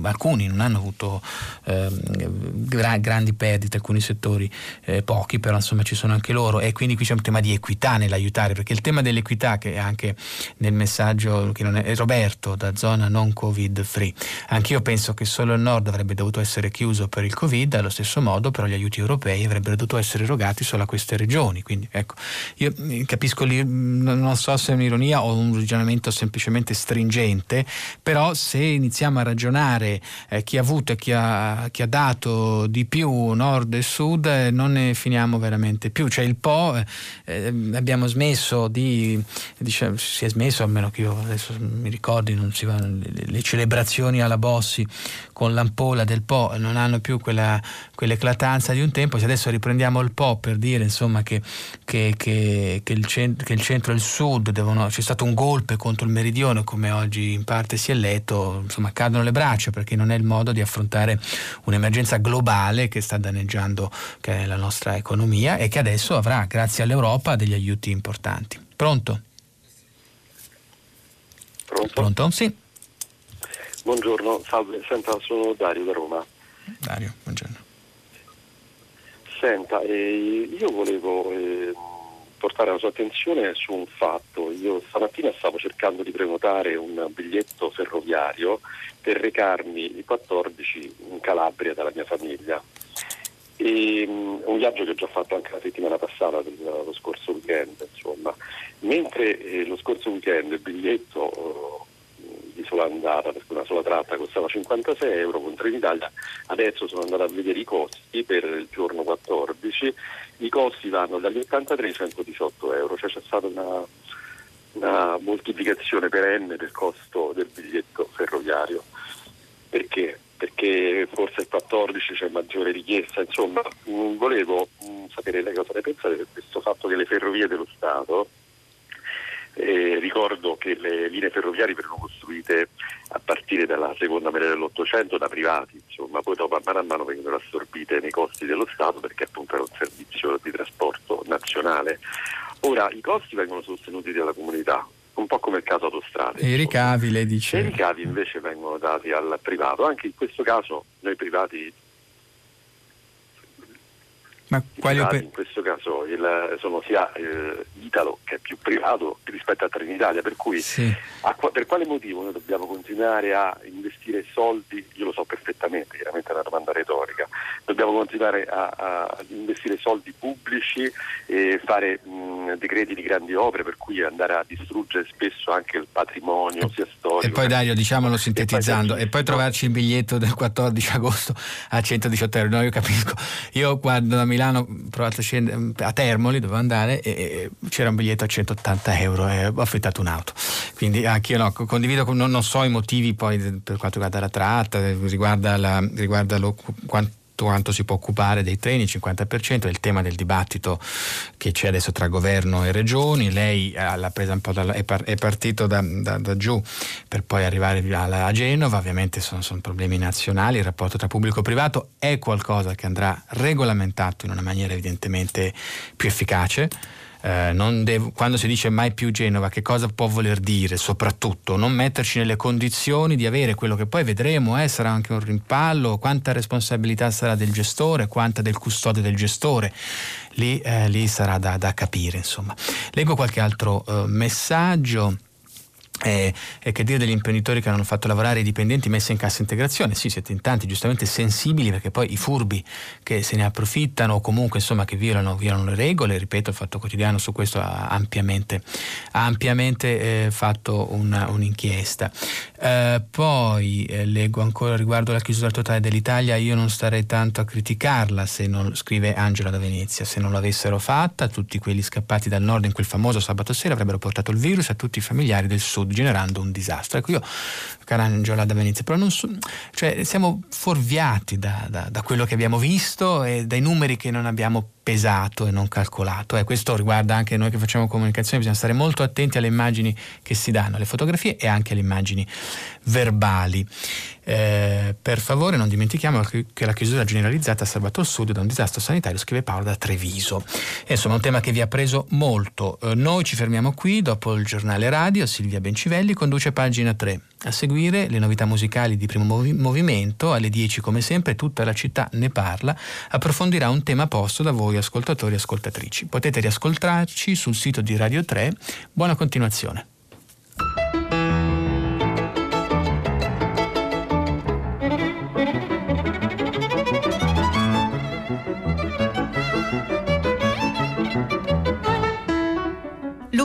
alcuni non hanno avuto eh, gra- grandi perdite, alcuni settori eh, pochi, però insomma ci sono anche loro. E quindi qui c'è un tema di equità nell'aiutare, perché il tema dell'equità che è anche nel messaggio che non è, Roberto da zona non covid free, anch'io penso che solo il nord avrebbe dovuto essere chiuso per il covid, allo stesso modo però gli aiuti europei avrebbero dovuto essere erogati solo a queste regioni. Quindi ecco, io mm, capisco, mm, non so se è un'ironia o un ragionamento semplicemente stringente, però se iniziamo a ragionare eh, chi ha avuto e chi ha, chi ha, dato di più nord e sud, eh, non ne finiamo veramente più. Cioè il Po eh, eh abbiamo smesso di, diciamo, si è smesso, almeno che io adesso mi ricordi, va, le celebrazioni alla Bossi con l'ampolla del Po non hanno più quella, quell'eclatanza di un tempo, se adesso riprendiamo il Po per dire insomma, che, che, che, che, il cent- che, il centro e il sud devono, c'è stato un golpe contro il meridione come oggi in parte si è letto, insomma cadono le braccia perché non è il modo di affrontare un'emergenza globale che sta danneggiando la nostra economia e che adesso avrà grazie all'Europa degli aiuti importanti. Pronto? Pronto? Pronto? Sì. Buongiorno, salve, senta, sono Dario da Roma. Dario, buongiorno. Senta, eh, io volevo eh, portare la sua attenzione su un fatto. Io stamattina stavo cercando di prenotare un biglietto ferroviario per recarmi il 14 in Calabria dalla mia famiglia. E, um, un viaggio che ho già fatto anche la settimana passata, lo scorso weekend, insomma. Mentre eh, lo scorso weekend il biglietto di sola andata, perché una sola tratta costava 56 euro con Trenitalia, adesso sono andato a vedere i costi per il giorno 14, i costi vanno dagli 83 ai 118 euro, cioè c'è stata una, una moltiplicazione perenne del costo del biglietto ferroviario. Perché? perché forse il 14 c'è maggiore richiesta, insomma mm, volevo mm, sapere lei cosa ne pensate di questo fatto che le ferrovie dello Stato eh, ricordo che le linee ferroviarie vengono costruite a partire dalla seconda metà dell'Ottocento da privati, insomma, poi dopo a mano a mano vengono assorbite nei costi dello Stato perché appunto era un servizio di trasporto nazionale. Ora i costi vengono sostenuti dalla comunità, un po' come il caso autostrade. E i ricavi, lei dice? E i ricavi invece vengono dati al privato. Anche in questo caso noi privati ma quali oper- in questo caso il, sono sia eh, Italo che è più privato rispetto a Trenitalia, per cui sì. a, per quale motivo noi dobbiamo continuare a investire soldi, io lo so perfettamente, chiaramente è una domanda retorica, dobbiamo continuare a, a investire soldi pubblici e fare mh, decreti di grandi opere per cui andare a distruggere spesso anche il patrimonio sia storico. E poi Dario, diciamolo sintetizzando, e poi, e poi trovarci il biglietto del 14 agosto a 118 euro, no io capisco, io quando a Milano ho provato a scendere a Termoli, dovevo andare e, e c'era un biglietto a 180 euro e ho affittato un'auto. Quindi anche io no, condivido, non, non, so i motivi poi per quanto riguarda la tratta, riguarda, la, riguarda lo, quanto quanto si può occupare dei treni, il 50%, è il tema del dibattito che c'è adesso tra governo e regioni. Lei l'ha presa un po' da, è, par, è, partito da, da, da, giù per poi arrivare a, a Genova, ovviamente sono, sono, problemi nazionali, il rapporto tra pubblico e privato è qualcosa che andrà regolamentato in una maniera evidentemente più efficace eh, devo, quando si dice mai più Genova, che cosa può voler dire? Soprattutto non metterci nelle condizioni di avere quello che poi vedremo, eh, sarà anche un rimpallo, quanta responsabilità sarà del gestore, quanta del custode del gestore. Lì, eh, lì sarà da, da, capire, insomma. Leggo qualche altro eh, messaggio. E, e, che dire degli imprenditori che hanno fatto lavorare i dipendenti messi in cassa integrazione? Sì, siete in tanti giustamente sensibili perché poi i furbi che se ne approfittano o comunque insomma che violano, violano le regole, ripeto, il Fatto Quotidiano su questo ha ampiamente, ha ampiamente eh, fatto una, un'inchiesta. Eh, poi eh, leggo ancora riguardo la chiusura totale dell'Italia, io non starei tanto a criticarla se non, scrive Angela da Venezia, se non l'avessero fatta tutti quelli scappati dal nord in quel famoso sabato sera avrebbero portato il virus a tutti i familiari del sud generando un disastro. Ecco, io, cara Angela da Venezia, però so, cioè, siamo fuorviati da, da, da quello che abbiamo visto e dai numeri che non abbiamo pesato e non calcolato. Eh, questo riguarda anche noi che facciamo comunicazione, bisogna stare molto attenti alle immagini che si danno, alle fotografie e anche alle immagini verbali. Eh, per favore non dimentichiamo che la chiusura generalizzata ha salvato il Sud da un disastro sanitario, scrive Paolo da Treviso. E, insomma, un tema che vi ha preso molto. Eh, noi ci fermiamo qui, dopo il giornale radio, Silvia Bencivelli conduce pagina 3. A seguire le novità musicali di primo movi- movimento, alle 10 come sempre tutta la città ne parla, approfondirà un tema posto da voi ascoltatori e ascoltatrici. Potete riascoltarci sul sito di Radio 3. Buona continuazione.